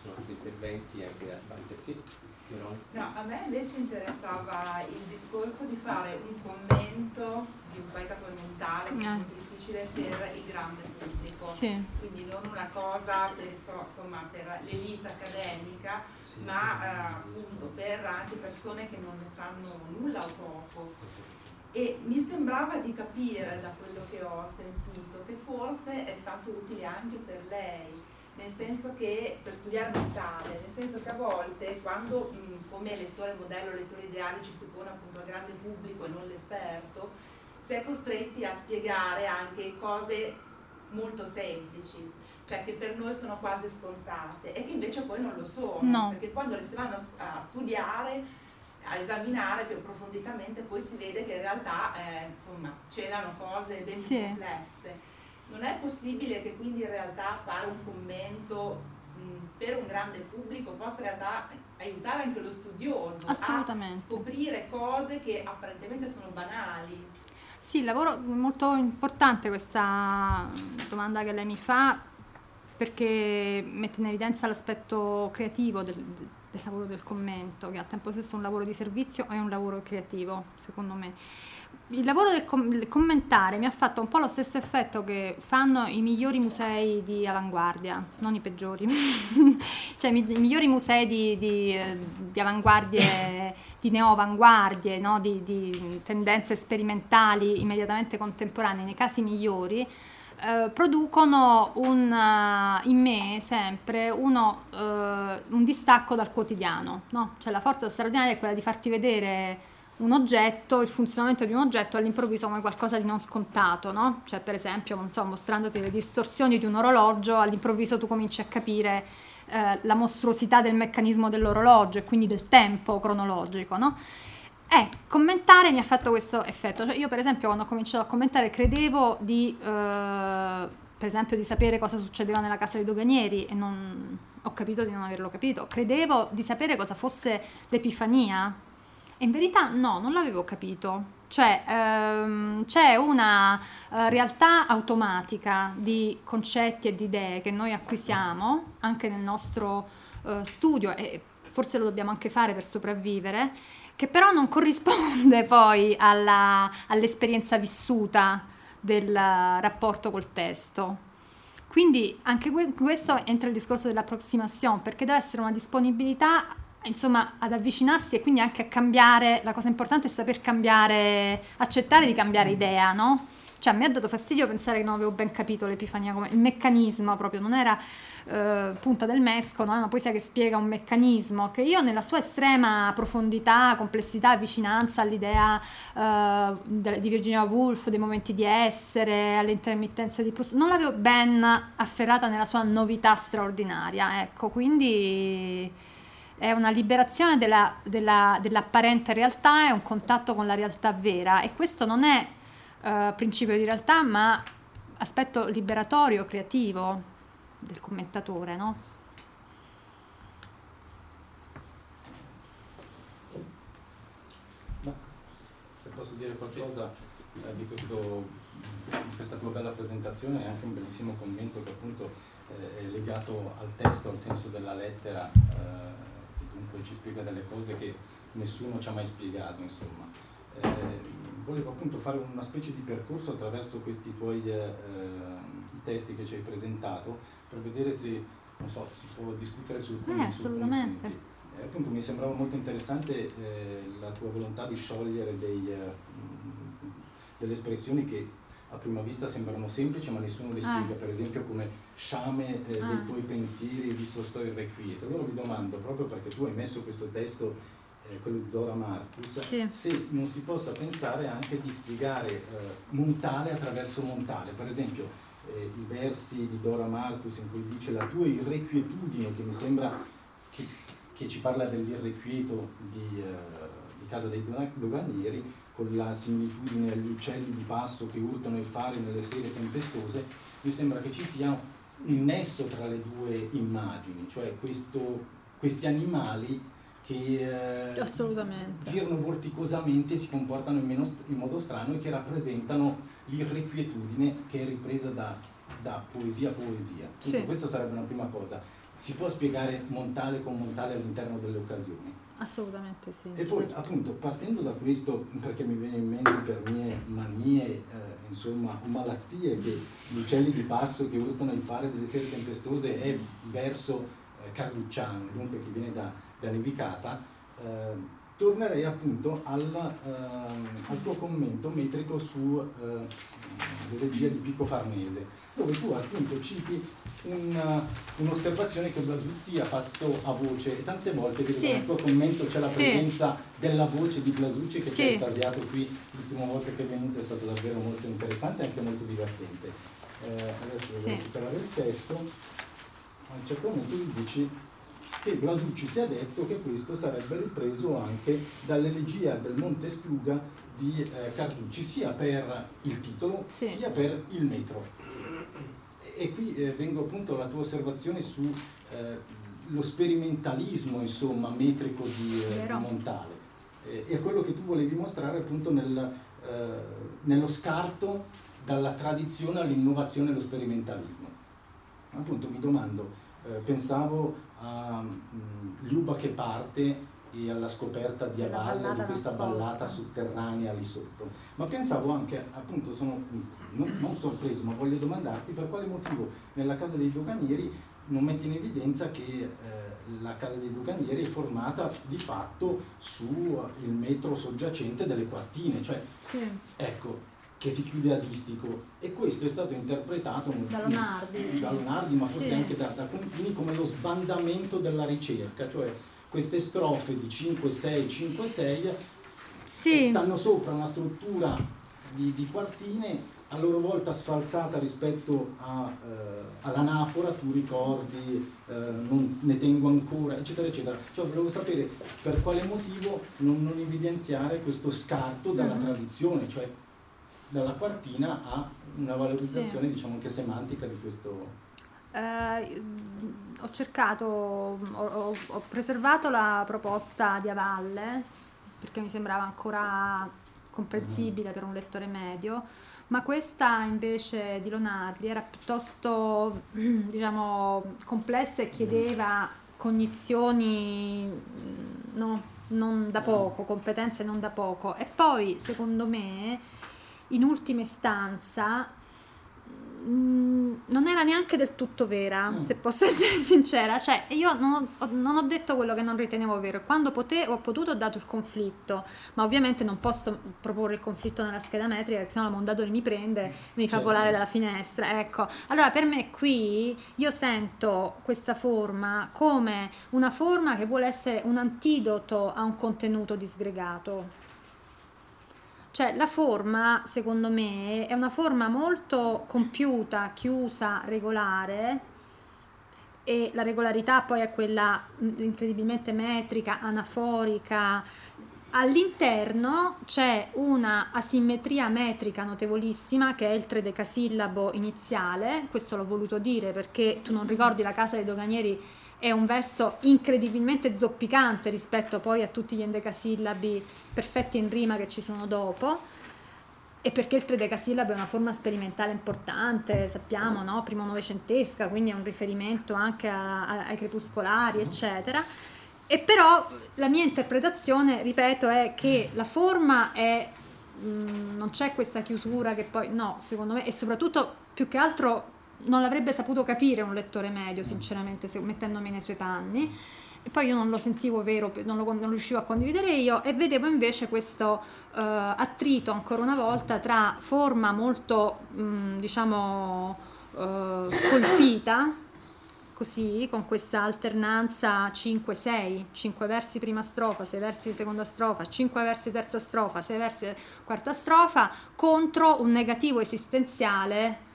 Sono altri interventi anche da parte, sì. Veronica? No, a me invece interessava il discorso di fare un commento di un poeta è Eh. Difficile per il grande pubblico. Sì. Quindi non una cosa per, so- insomma, per l'elite accademica, Sì. ma eh, appunto per anche persone che non ne sanno nulla o poco. E mi sembrava di capire da quello che ho sentito che forse è stato utile anche per lei, nel senso che per studiare mentale, nel senso che a volte quando mh, come lettore modello, lettore ideale ci si pone appunto al grande pubblico e non l'esperto, si è costretti a spiegare anche cose molto semplici, cioè che per noi sono quasi scontate e che invece poi non lo sono, No. perché quando le si vanno a, studiare, a esaminare più approfonditamente, poi si vede che in realtà eh, insomma c'erano cose ben Sì. complesse. Non è possibile che quindi in realtà fare un commento mh, per un grande pubblico possa in realtà aiutare anche lo studioso a scoprire cose che apparentemente sono banali. Sì, il lavoro molto importante questa domanda che lei mi fa perché mette in evidenza l'aspetto creativo del, del lavoro del commento, che al tempo stesso è un lavoro di servizio e un lavoro creativo, secondo me. Il lavoro del, com- commentare mi ha fatto un po' lo stesso effetto che fanno i migliori musei di avanguardia, non i peggiori, cioè mi- i migliori musei di, di, eh, di avanguardie, di neoavanguardie, no? di, di tendenze sperimentali immediatamente contemporanee, nei casi migliori, eh, producono un, eh, in me sempre uno, eh, un distacco dal quotidiano, no? Cioè la forza straordinaria è quella di farti vedere un oggetto, il funzionamento di un oggetto all'improvviso come qualcosa di non scontato, no? Cioè per esempio, so, mostrandoti le distorsioni di un orologio, all'improvviso tu cominci a capire eh, la mostruosità del meccanismo dell'orologio e quindi del tempo cronologico, no? E commentare mi ha fatto questo effetto. Cioè io per esempio quando ho cominciato a commentare credevo di, eh, per esempio, di sapere cosa succedeva nella casa dei doganieri e non, ho capito di non averlo capito. Credevo di sapere cosa fosse l'Epifania e in verità no, non l'avevo capito. Cioè ehm, c'è una uh, realtà automatica di concetti e di idee che noi acquisiamo anche nel nostro uh, studio e forse lo dobbiamo anche fare per sopravvivere, che però non corrisponde poi alla, all'esperienza vissuta del rapporto col testo. Quindi anche questo entra il discorso dell'approssimazione, perché deve essere una disponibilità insomma ad avvicinarsi e quindi anche a cambiare, la cosa importante è saper cambiare, accettare di cambiare idea, no? Cioè a me ha dato fastidio pensare che non avevo ben capito l'Epifania, come il meccanismo proprio, non era eh, punta del mesco, no? è una poesia che spiega un meccanismo che io nella sua estrema profondità, complessità, vicinanza all'idea eh, di Virginia Woolf, dei momenti di essere, all'intermittenza di Proust, non l'avevo ben afferrata nella sua novità straordinaria, ecco, quindi è una liberazione della, della, dell'apparente realtà, è un contatto con la realtà vera e questo non è uh, principio di realtà, ma aspetto liberatorio, creativo del commentatore, no? se posso dire qualcosa eh, di, questo, di, questa tua bella presentazione e anche un bellissimo commento che appunto eh, è legato al testo, al senso della lettera, eh, dunque ci spiega delle cose che nessuno ci ha mai spiegato, insomma. Eh, volevo appunto fare una specie di percorso attraverso questi tuoi eh, testi che ci hai presentato per vedere se so, si può discutere su alcuni, eh, assolutamente. Eh, appunto mi sembrava molto interessante eh, la tua volontà di sciogliere dei, eh, delle espressioni che a prima vista sembrano semplici ma nessuno le spiega, ah. per esempio come sciame eh, ah. dei tuoi pensieri visto sto irrequieto. Allora vi domando, proprio perché tu hai messo questo testo eh, quello di Dora Marcus, sì. se non si possa pensare anche di spiegare eh, Montale attraverso Montale. Per esempio, eh, i versi di Dora Marcus in cui dice la tua irrequietudine, che mi sembra che, che ci parla dell'irrequieto di, eh, di Casa dei Doganieri, con la similitudine agli uccelli di passo che urtano il fare nelle sere tempestose, mi sembra che ci sia un nesso tra le due immagini, cioè questo, questi animali che eh, girano vorticosamente e si comportano in, meno, in, modo strano e che rappresentano l'irrequietudine che è ripresa da, da poesia a poesia. Sì. Questa sarebbe una prima cosa. Si può spiegare Montale con Montale all'interno delle occasioni? Assolutamente sì. E poi appunto partendo da questo, perché mi viene in mente per mie manie, eh, insomma malattie, che gli uccelli di passo che urtano il fare delle sere tempestose è verso eh, Carlucciano, dunque che viene da da nevicata, eh, tornerei appunto al, eh, al, tuo commento metrico su eh, l'eregia di Pico Farnese, dove tu appunto citi un, un'osservazione che Blasutti ha fatto a voce e tante volte vedo sì. nel tuo commento c'è la sì. presenza della voce di Blasucci che sì. si è estasiato qui l'ultima volta che è venuto è stato davvero molto interessante e anche molto divertente. Eh, adesso devo recuperare il testo, a un certo momento gli dici che Blasucci ti ha detto che questo sarebbe ripreso anche dall'elegia del Monte Spluga di eh, Carducci, sia per il titolo sia per il metro. E, qui eh, vengo appunto alla tua osservazione su eh, lo sperimentalismo insomma, metrico di, eh, di Montale e a quello che tu volevi mostrare appunto nel, eh, nello scarto dalla tradizione all'innovazione e allo sperimentalismo. Appunto mi domando, eh, pensavo a um, Liuba che parte e alla scoperta di Avalle, di questa ballata sotterranea lì sotto. Ma pensavo anche, appunto, sono non, non, sorpreso, ma voglio domandarti per quale motivo nella casa dei doganieri non metti in evidenza che eh, la casa dei doganieri è formata di fatto sul metro soggiacente delle quartine, cioè, sì. ecco, che si chiude a distico e questo è stato interpretato da Lonardi, da Lonardi ma forse sì. anche da, da Contini come lo sbandamento della ricerca, cioè queste strofe di 5, 6, 5, 6 sì. stanno sopra una struttura di, di quartine a loro volta sfalsata rispetto a, eh, all'anafora, tu ricordi, eh, non ne tengo ancora, eccetera, eccetera. Cioè volevo sapere per quale motivo non, non evidenziare questo scarto dalla uh-huh. tradizione, cioè dalla quartina a una valorizzazione, sì. diciamo anche semantica di questo. Eh, ho cercato, ho, ho, ho preservato la proposta di Avalle perché mi sembrava ancora comprensibile per un lettore medio ma questa invece di Lonardi era piuttosto diciamo, complessa e chiedeva cognizioni mm, no, non da poco, competenze non da poco. E poi, secondo me, in ultima istanza, non era neanche del tutto vera, mm. se posso essere sincera. Cioè, io non ho, non ho, detto quello che non ritenevo vero. Quando potevo, ho potuto, ho dato il conflitto, ma ovviamente non posso proporre il conflitto nella scheda metrica, perché sennò la Mondadori mi prende e mi fa certo. volare dalla finestra. Ecco. Allora, per me qui io sento questa forma come una forma che vuole essere un antidoto a un contenuto disgregato cioè la forma, secondo me, è una forma molto compiuta, chiusa, regolare e la regolarità poi è quella mm, incredibilmente metrica, anaforica. All'interno c'è una asimmetria metrica notevolissima che è il tredecasillabo iniziale, questo l'ho voluto dire perché tu non ricordi la casa dei doganieri è un verso incredibilmente zoppicante rispetto poi a tutti gli endecasillabi perfetti in rima che ci sono dopo e perché il tredecasillabo è una forma sperimentale importante, sappiamo, no? primo novecentesca, quindi è un riferimento anche a, a, ai crepuscolari, eccetera. E però la mia interpretazione, ripeto, è che la forma è mh, mm, non c'è questa chiusura che poi no, secondo me, e soprattutto più che altro non l'avrebbe saputo capire un lettore medio, sinceramente, se, mettendomi nei suoi panni. E poi io non lo sentivo vero, non lo, non riuscivo a condividere io e vedevo invece questo uh, attrito ancora una volta tra forma molto, mh, mm, diciamo, uh, scolpita, così, con questa alternanza 5-6, 5 versi prima strofa, 6 versi seconda strofa, 5 versi terza strofa, 6 versi quarta strofa, contro un negativo esistenziale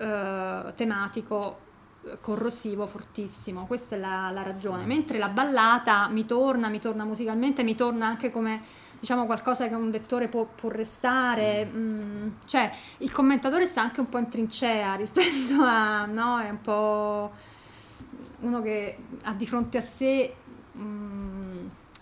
eh, tematico eh, corrosivo fortissimo, questa è la, la, ragione. Mentre la ballata mi torna, mi torna musicalmente, mi torna anche come diciamo qualcosa che un lettore può, può restare, mm, cioè il commentatore sta anche un po' in trincea rispetto a, no, è un po' uno che ha di fronte a sé mm,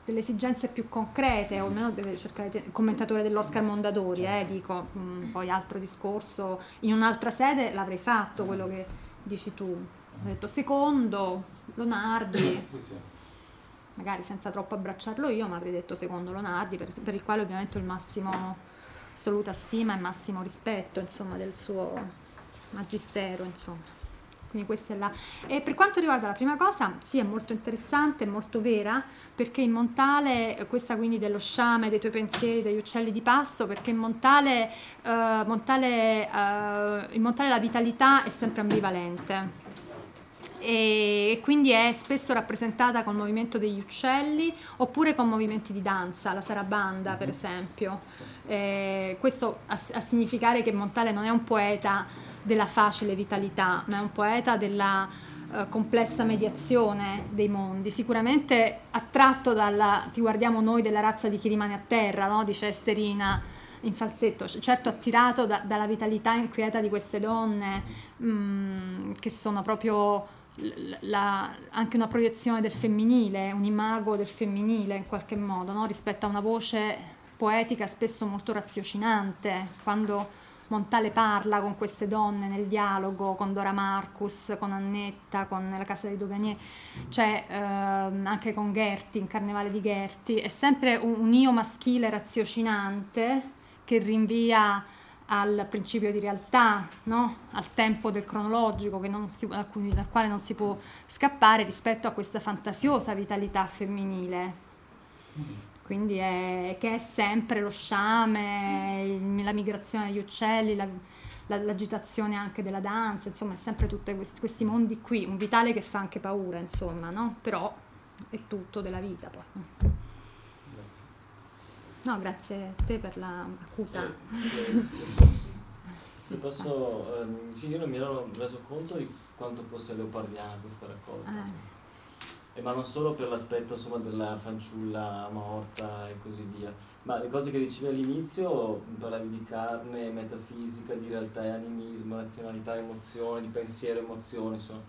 delle esigenze più concrete, o almeno deve cercare il commentatore dell'Oscar Mondadori, eh, dico, mh, mm, poi altro discorso, in un'altra sede l'avrei fatto quello che dici tu. Ho detto secondo Lonardi, sì, sì. magari senza troppo abbracciarlo io, ma avrei detto secondo Lonardi, per, per il quale ovviamente ho il massimo assoluta stima e massimo rispetto insomma, del suo magistero. Insomma. Quindi questa è la... E per quanto riguarda la prima cosa, sì, è molto interessante, è molto vera, perché in Montale, questa quindi dello sciame, dei tuoi pensieri, degli uccelli di passo, perché in Montale, uh, Montale, uh, in Montale la vitalità è sempre ambivalente e quindi è spesso rappresentata col movimento degli uccelli oppure con movimenti di danza, la sarabanda per mhm. esempio. Eh, questo a, a significare che Montale non è un poeta della facile vitalità, ma è un poeta della uh, complessa mediazione dei mondi. Sicuramente attratto dalla, ti guardiamo noi della razza di chi rimane a terra, no? dice Esterina in falsetto, certo attirato da, dalla vitalità inquieta di queste donne mm, che sono proprio la, anche una proiezione del femminile, un imago del femminile in qualche modo, no? rispetto a una voce poetica spesso molto raziocinante, quando Montale parla con queste donne nel dialogo, con Dora Marcus, con Annetta, con la casa dei Doganier, cioè ehm, anche con Gerti, in Carnevale di Gerti, è sempre un, un io maschile raziocinante che rinvia al principio di realtà, no? al tempo del cronologico si, dal quale non si può scappare rispetto a questa fantasiosa vitalità femminile quindi è, che è sempre lo sciame, il, la migrazione degli uccelli, la, la, l'agitazione anche della danza, insomma è sempre tutti questi, questi, mondi qui, un vitale che fa anche paura, insomma, no? Però è tutto della vita poi. No, grazie a te per la acuta. Se posso, ehm, sì, io non mi ero reso conto di quanto fosse leopardiana questa raccolta. Eh. Ma non solo per l'aspetto insomma, della fanciulla morta e così via, ma le cose che dicevi all'inizio, parlavi di carne, metafisica, di realtà e animismo, razionalità, emozione, di pensiero, emozione, insomma,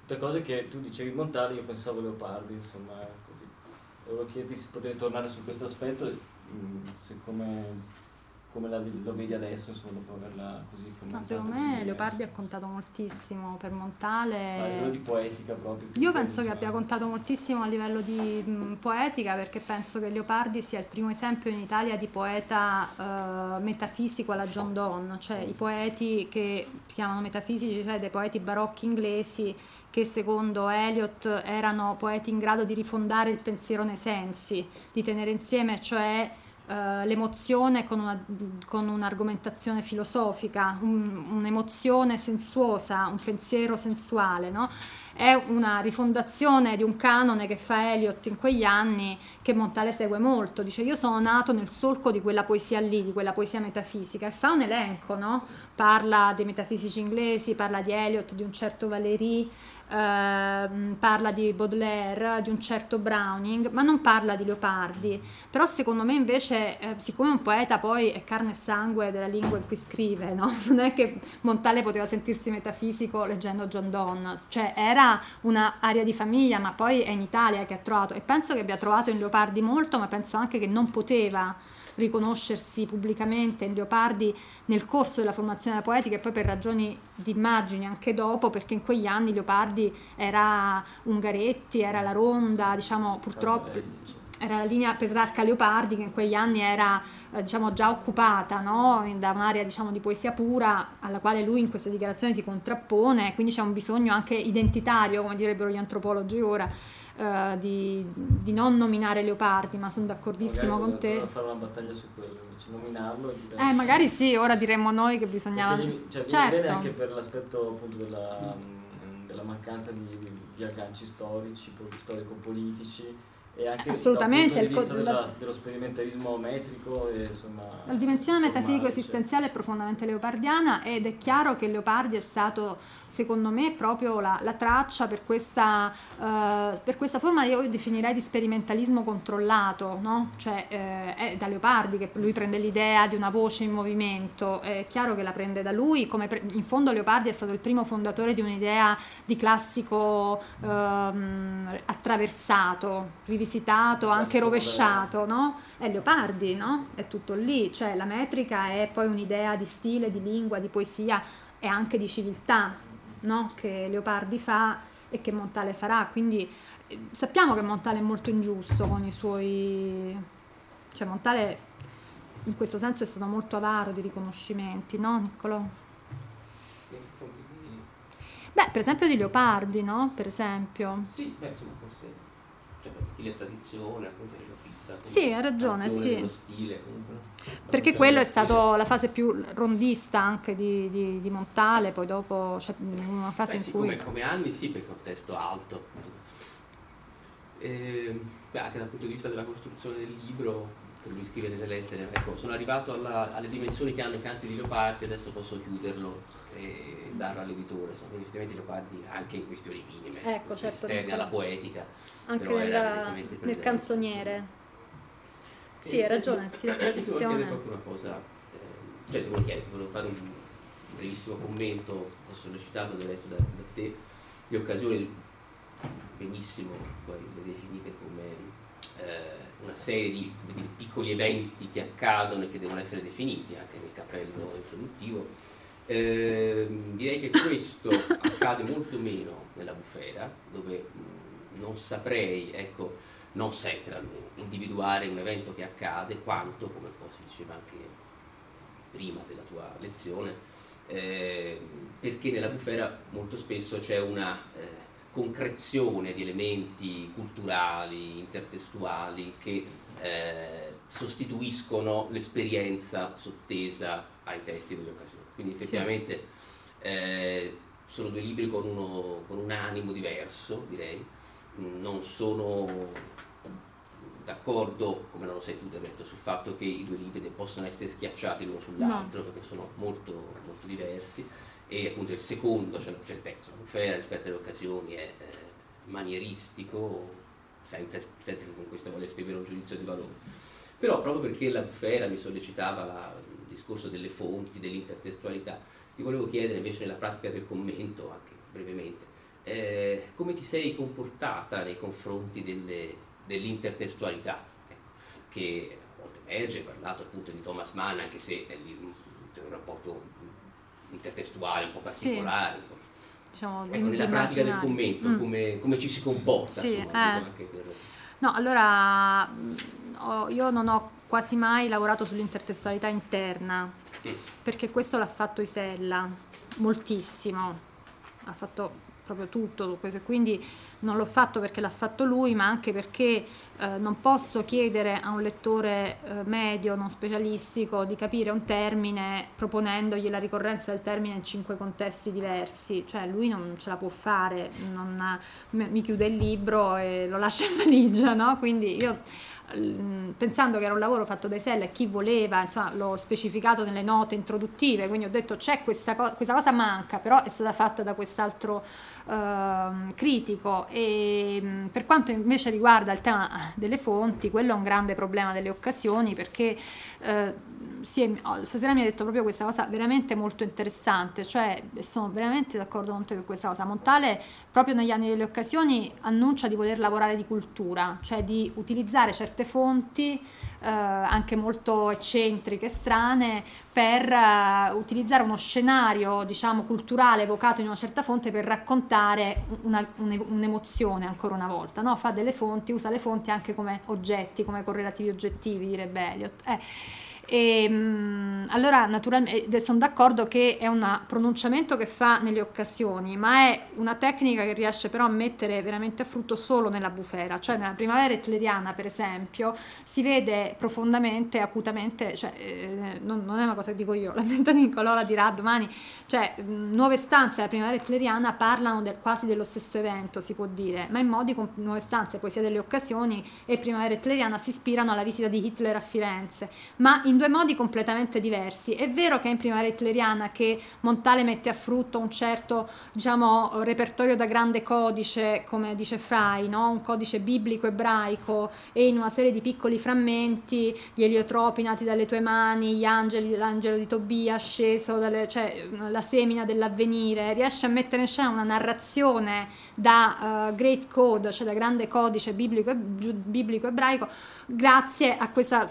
tutte cose che tu dicevi Montale, io pensavo Leopardi, insomma, così. E volevo chiederti se potevi tornare su questo aspetto, mm, siccome come la, lo vedi adesso, insomma, dopo averla così no, Secondo me Leopardi ha contato moltissimo per Montale. A livello di poetica proprio. Io penso che abbia contato moltissimo a livello di mh, poetica perché penso che Leopardi sia il primo esempio in Italia di poeta uh, metafisico alla John Donne, cioè i poeti che si chiamano metafisici, cioè dei poeti barocchi inglesi che secondo Eliot erano poeti in grado di rifondare il pensiero nei sensi, di tenere insieme cioè Uh, l'emozione con, una, con, un'argomentazione filosofica, un, un'emozione sensuosa, un pensiero sensuale, no? È una rifondazione di un canone che fa Eliot in quegli anni che Montale segue molto. Dice io sono nato nel solco di quella poesia lì, di quella poesia metafisica e fa un elenco, no? Parla dei metafisici inglesi, parla di Eliot, di un certo Valéry, Ehm, parla di Baudelaire, di un certo Browning, ma non parla di Leopardi. Però secondo me invece, eh, siccome un poeta poi è carne e sangue della lingua in cui scrive, no? non è che Montale poteva sentirsi metafisico leggendo John Donne, cioè era un'area di famiglia, ma poi è in Italia che ha trovato, e penso che abbia trovato in Leopardi molto, ma penso anche che non poteva riconoscersi pubblicamente in Leopardi nel corso della formazione poetica e poi per ragioni di immagini anche dopo, perché in quegli anni Leopardi era Ungaretti, era la Ronda, diciamo purtroppo era la linea Petrarca Leopardi che in quegli anni era eh, diciamo, già occupata no? da un'area diciamo, di poesia pura alla quale lui in questa dichiarazione si contrappone, quindi c'è un bisogno anche identitario, come direbbero gli antropologi ora, uh, di, di, non nominare Leopardi, ma sono d'accordissimo magari con te. fare una battaglia su quello, invece nominarlo. Eh, magari sì, ora diremmo noi che bisognava... Perché, cioè, certo. bene anche per l'aspetto appunto della, della mancanza di, di agganci storici, storico-politici e anche assolutamente dal punto di vista della, dello sperimentarismo metrico e, insomma, la dimensione metafisico esistenziale cioè. è profondamente leopardiana ed è chiaro che Leopardi è stato secondo me proprio la, la traccia per questa, uh, per questa, forma io definirei di sperimentalismo controllato, no? cioè eh, è da Leopardi che lui prende l'idea di una voce in movimento, è chiaro che la prende da lui, come pre- in fondo Leopardi è stato il primo fondatore di un'idea di classico um, attraversato, rivisitato, anche rovesciato, no? È Leopardi, no? È tutto lì, cioè la metrica è poi un'idea di stile, di lingua, di poesia e anche di civiltà, no? che Leopardi fa e che Montale farà. Quindi eh, sappiamo che Montale è molto ingiusto con i suoi... cioè Montale in questo senso è stato molto avaro di riconoscimenti, no Niccolò? Beh, per esempio di Leopardi, no? Per esempio. Sì, beh, insomma, forse cioè, per stile e tradizione, appunto, fissa. Sì, ha ragione, sì. Lo stile, comunque. Perché quello è stato la fase più rondista anche di, di, di Montale, poi dopo c'è una fase beh, in sì, cui... Come, come anni sì, perché un testo alto. E, beh, anche dal punto di vista della costruzione del libro, per lui scrive delle lettere, ecco, sono arrivato alla, alle dimensioni che hanno i canti di Leopardi, adesso posso chiuderlo e darlo all'editore. Insomma, effettivamente Leopardi anche in questioni minime, ecco, cioè certo, esterne alla poetica. Anche nella, nel canzoniere. Sì, hai ragione, sì, la tradizione. Ti proprio una cosa, eh, cioè ti volevo chiedere, ti volevo fare un brevissimo commento, ho sollecitato del resto da, da te, di occasioni benissimo, poi le definite come eh, una serie di, di, piccoli eventi che accadono e che devono essere definiti anche nel cappello introduttivo. Eh, direi che questo accade molto meno nella bufera, dove mh, non saprei, ecco, non sempre almeno, individuare un evento che accade quanto, come poi si diceva anche prima della tua lezione, eh, perché nella bufera molto spesso c'è una eh, concrezione di elementi culturali, intertestuali che eh, sostituiscono l'esperienza sottesa ai testi delle occasioni. Quindi effettivamente sì. Eh, sono due libri con, uno, con un animo diverso, direi, non sono d'accordo, come non lo sei tu del resto, sul fatto che i due libri possono essere schiacciati l'uno sull'altro, no. perché sono molto, molto diversi, e appunto il secondo, cioè, cioè il terzo, la bufera rispetto alle occasioni è eh, manieristico, senza, senza, che con questo voglia esprimere un giudizio di valore. Però proprio perché la bufera mi sollecitava la, il discorso delle fonti, dell'intertestualità, ti volevo chiedere invece nella pratica del commento, anche brevemente, eh, come ti sei comportata nei confronti delle, dell'intertestualità, ecco, che a volte emerge, hai parlato appunto di Thomas Mann, anche se è lì c'è un rapporto intertestuale un po' particolare. Sì. Diciamo, ecco, nella pratica del commento, mm. come, come, ci si comporta? Sì, insomma, eh. per... No, allora io non ho quasi mai lavorato sull'intertestualità interna, mm. perché questo l'ha fatto Isella, moltissimo, ha fatto proprio tutto, quindi non l'ho fatto perché l'ha fatto lui, ma anche perché eh, non posso chiedere a un lettore eh, medio, non specialistico, di capire un termine proponendogli la ricorrenza del termine in cinque contesti diversi, cioè lui non ce la può fare, non, mi chiude il libro e lo lascia in valigia, no? Quindi io pensando che era un lavoro fatto dai Sell e chi voleva, insomma, l'ho specificato nelle note introduttive, quindi ho detto c'è questa, co- questa cosa manca, però è stata fatta da quest'altro uh, critico e per quanto invece riguarda il tema delle fonti, quello è un grande problema delle occasioni perché uh, è, stasera mi ha detto proprio questa cosa veramente molto interessante, cioè sono veramente d'accordo con te su questa cosa. Montale proprio negli anni delle occasioni annuncia di voler lavorare di cultura, cioè di utilizzare certe fonti eh, anche molto eccentriche, strane, per eh, utilizzare uno scenario diciamo culturale evocato in una certa fonte per raccontare una, un'emozione ancora una volta, no? fa delle fonti, usa le fonti anche come oggetti, come correlativi oggettivi, direbbe Eliot. Eh, e, ehm, allora, naturalmente, sono d'accordo che è un pronunciamento che fa nelle occasioni, ma è una tecnica che riesce però a mettere veramente a frutto solo nella bufera, cioè nella primavera hitleriana, per esempio, si vede profondamente, acutamente, cioè, eh, non, non, è una cosa che dico io, l'ha detto Niccolò, la dirà domani, cioè nuove stanze della primavera hitleriana parlano del, quasi dello stesso evento, si può dire, ma in modi con nuove stanze, poesia delle occasioni e primavera hitleriana si ispirano alla visita di Hitler a Firenze, ma in due modi completamente diversi. È vero che è in primavera hitleriana che Montale mette a frutto un certo diciamo, repertorio da grande codice, come dice Fry, no? un codice biblico ebraico e in una serie di piccoli frammenti, gli eliotropi nati dalle tue mani, gli angeli, l'angelo di Tobia sceso, dalle, cioè la semina dell'avvenire, riesce a mettere in scena una narrazione da uh, great code, cioè da grande codice biblico, biblico ebraico, grazie a questa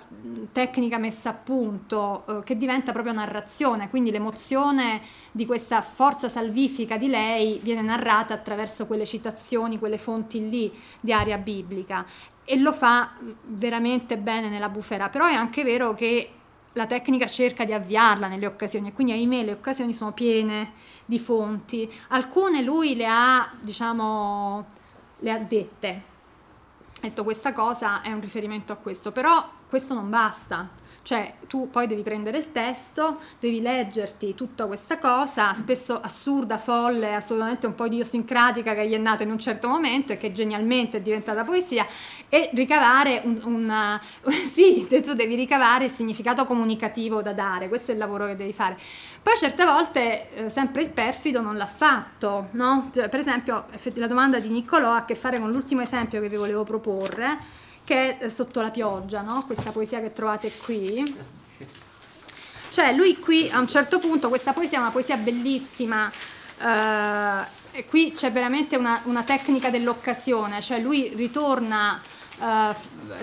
tecnica messa a punto eh, che diventa proprio narrazione, quindi l'emozione di questa forza salvifica di lei viene narrata attraverso quelle citazioni, quelle fonti lì di aria biblica. E lo fa veramente bene nella bufera, però è anche vero che la tecnica cerca di avviarla nelle occasioni e quindi ahimè le occasioni sono piene di fonti, alcune lui le ha diciamo le ha dette. Detto questa cosa è un riferimento a questo, però questo non basta cioè tu poi devi prendere il testo, devi leggerti tutta questa cosa, spesso assurda, folle, assolutamente un po' idiosincratica che gli è nata in un certo momento e che genialmente è diventata poesia, e ricavare un, una... sì, tu devi ricavare il significato comunicativo da dare, questo è il lavoro che devi fare. Poi certe volte eh, sempre il perfido non l'ha fatto, no? Cioè, per esempio la domanda di Niccolò ha a che fare con l'ultimo esempio che vi volevo proporre, che è Sotto la pioggia, no? questa poesia che trovate qui. Cioè lui qui a un certo punto, questa poesia è una poesia bellissima, eh, e qui c'è veramente una, una tecnica dell'occasione, cioè lui ritorna Uh,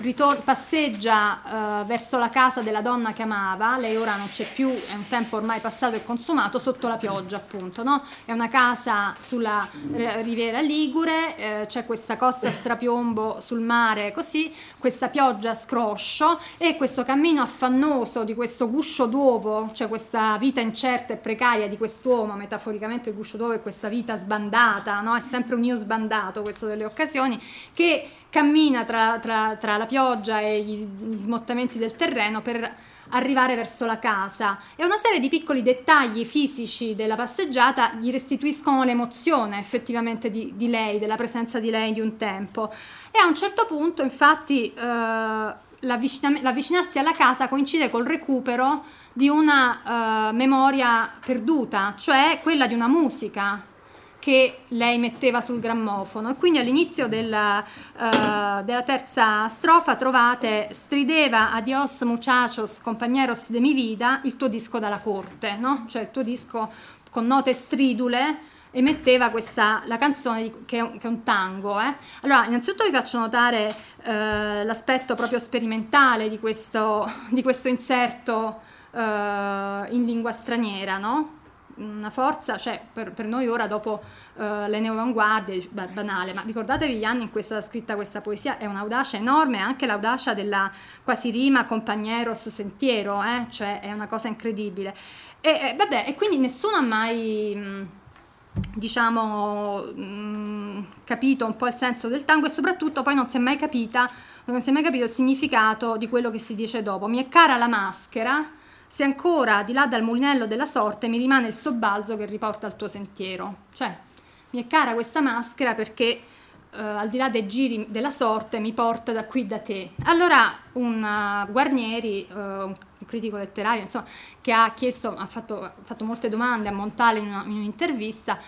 ritor- passeggia uh, verso la casa della donna che amava, lei ora non c'è più, è un tempo ormai passato e consumato, sotto la pioggia appunto, no? È una casa sulla r- riviera Ligure, eh, c'è questa costa strapiombo sul mare così, questa pioggia scroscio e questo cammino affannoso di questo guscio d'uovo, cioè questa vita incerta e precaria di quest'uomo, metaforicamente il guscio d'uovo è questa vita sbandata, no? È sempre un io sbandato questo delle occasioni, che cammina tra, tra, tra la pioggia e gli, gli smottamenti del terreno per arrivare verso la casa e una serie di piccoli dettagli fisici della passeggiata gli restituiscono l'emozione effettivamente di, di lei, della presenza di lei di un tempo. E a un certo punto, infatti, eh, l'avvicinarsi alla casa coincide col recupero di una uh, memoria perduta, cioè quella di una musica che lei metteva sul grammofono e quindi all'inizio della, uh, della terza strofa trovate strideva adios muchachos compañeros de mi vida il tuo disco dalla corte, no? cioè il tuo disco con note stridule emetteva questa, la canzone di, che, è un, che, è un, tango. Eh. Allora, innanzitutto vi faccio notare eh, l'aspetto proprio sperimentale di questo, di questo inserto eh, in lingua straniera, no? Una forza, cioè per, per noi ora dopo uh, le neoavanguardie, beh, banale, ma ricordatevi gli anni in cui è stata scritta questa poesia, è un'audacia enorme, anche l'audacia della quasi rima compagneros sentiero, eh? cioè è una cosa incredibile. E, e, vabbè, e quindi nessuno ha mai... Diciamo mh, capito un po' il senso del tango e soprattutto poi non si è mai capita non si è mai capito il significato di quello che si dice dopo mi è cara la maschera se ancora di là dal mulinello della sorte mi rimane il sobbalzo che riporta al tuo sentiero. Cioè, mi è cara questa maschera perché Uh, al di là dei giri della sorte, mi porta da qui da te. Allora un uh, Guarnieri, uh, un critico letterario, insomma, che ha chiesto, ha fatto, ha fatto molte domande a Montale in, una, in un'intervista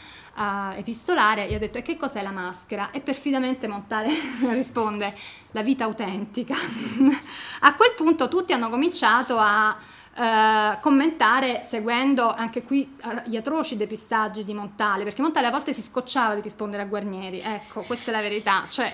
epistolare, gli ha detto e che cos'è la maschera? E perfidamente Montale risponde la vita autentica. a quel punto tutti hanno cominciato a eh, commentare seguendo anche qui uh, gli atroci depistaggi di Montale, perché Montale a volte si scocciava di rispondere a Guarnieri, ecco, questa è la verità, cioè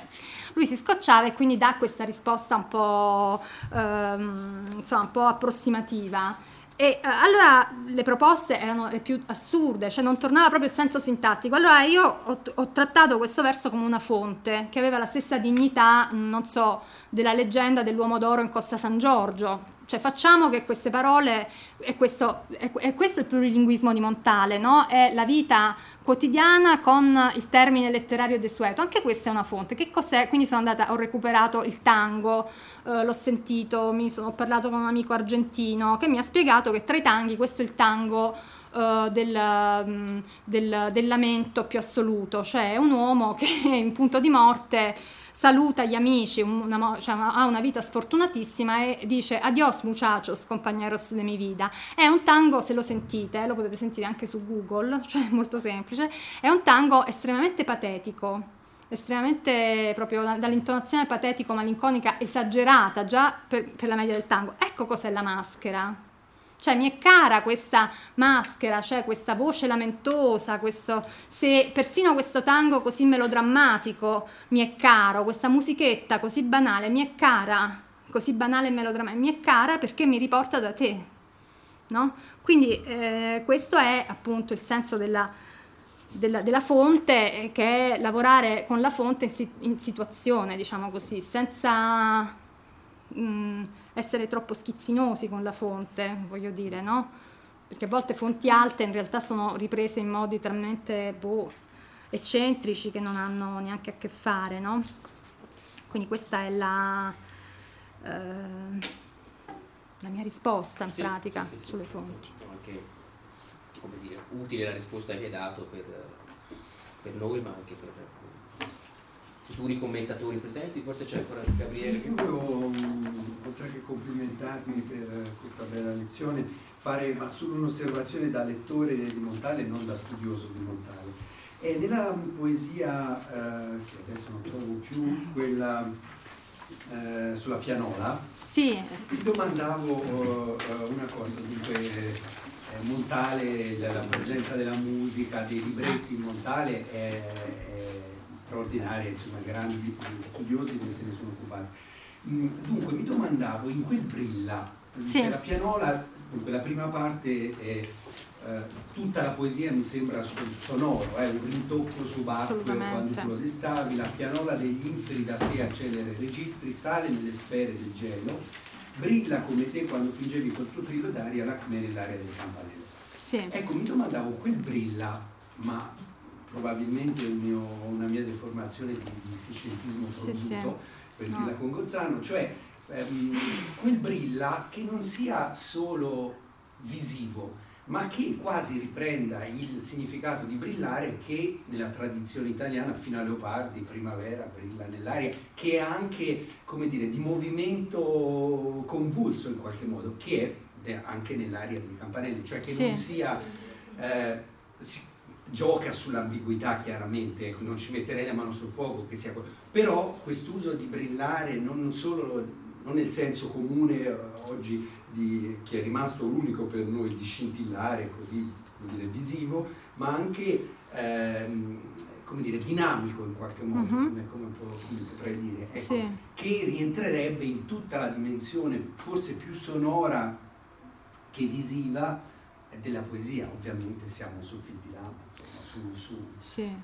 lui si scocciava e quindi dà questa risposta un po', um, insomma, un po approssimativa. E uh, allora le proposte erano le più assurde, cioè non tornava proprio il senso sintattico. Allora io ho, ho, trattato questo verso come una fonte che aveva la stessa dignità, non so, della leggenda dell'uomo d'oro in Costa San Giorgio, cioè facciamo che queste parole, e questo, è questo il plurilinguismo di Montale, no? è la vita quotidiana con il termine letterario desueto, anche questa è una fonte. Che cos'è? Quindi sono andata, ho recuperato il tango, eh, l'ho sentito, mi sono, ho parlato con un amico argentino che mi ha spiegato che tra i tanghi questo è il tango uh, del, um, del, del lamento più assoluto, cioè un uomo che in punto di morte saluta gli amici, una, cioè ha una vita sfortunatissima e dice adios muchachos, compañeros de mi vida. È un tango, se lo sentite, lo potete sentire anche su Google, cioè molto semplice, è un tango estremamente patetico, estremamente proprio dall'intonazione patetico-malinconica esagerata già per, per la media del tango. Ecco cos'è la maschera. Cioè mi è cara questa maschera, cioè questa voce lamentosa, questo, se persino questo tango così melodrammatico mi è caro, questa musichetta così banale mi è cara, così banale e melodrammatica, mi è cara perché mi riporta da te. No? Quindi eh, questo è appunto il senso della, della, della, fonte, eh, che è lavorare con la fonte in, in situazione, diciamo così, senza... Mh, mm, essere troppo schizzinosi con la fonte, voglio dire, no? Perché a volte fonti alte in realtà sono riprese in modi talmente boh, eccentrici che non hanno neanche a che fare, no? Quindi questa è la, eh, la mia risposta in sì, pratica sì, sì, sulle fonti. Anche come dire, utile la risposta che hai dato per, per noi, ma anche per futuri commentatori presenti, forse c'è ancora Gabriele. Sì, io volevo, oltre che complimentarmi per questa bella lezione, fare ma solo un'osservazione da lettore di Montale e non da studioso di Montale. E nella poesia, eh, che adesso non trovo più, quella eh, sulla pianola, sì. mi domandavo eh, una cosa, dunque eh, Montale, la, presenza della musica, dei libretti in Montale è, è straordinarie, insomma, grandi studiosi che se ne sono occupati. Mm, dunque mi domandavo, in quel brilla, sì. la pianola, dunque la prima parte è eh, tutta la poesia mi sembra sul sonoro, eh, un rintocco subacqueo quando tu lo destavi, la pianola degli inferi da sé accelera i registri, sale nelle sfere del gelo, brilla come te quando fingevi col tuo trillo d'aria l'acme nell'aria del campanello. Sì. Ecco, mi domandavo, quel brilla, ma probabilmente un mio, una mia deformazione di, di scientismo voluto sì, sì. per no. con Gozzano, cioè ehm, quel brilla che non sia solo visivo, ma che quasi riprenda il significato di brillare che nella tradizione italiana fino a Leopardi, primavera, brilla nell'aria, che è anche, come dire, di movimento convulso in qualche modo, che è anche nell'aria di Campanelli, cioè che Sì. non sia... eh, si gioca sull'ambiguità chiaramente, ecco, non ci metterei la mano sul fuoco che sia. Però quest'uso di brillare non solo non nel senso comune eh, oggi di, che è rimasto l'unico per noi di scintillare così dire, visivo, ma anche ehm, come dire, dinamico in qualche modo, Mhm. come, come po- come potrei dire, ecco, Sì. che rientrerebbe in tutta la dimensione forse più sonora che visiva della poesia. Ovviamente siamo sul fil di insomma, su- su, Sì. eh,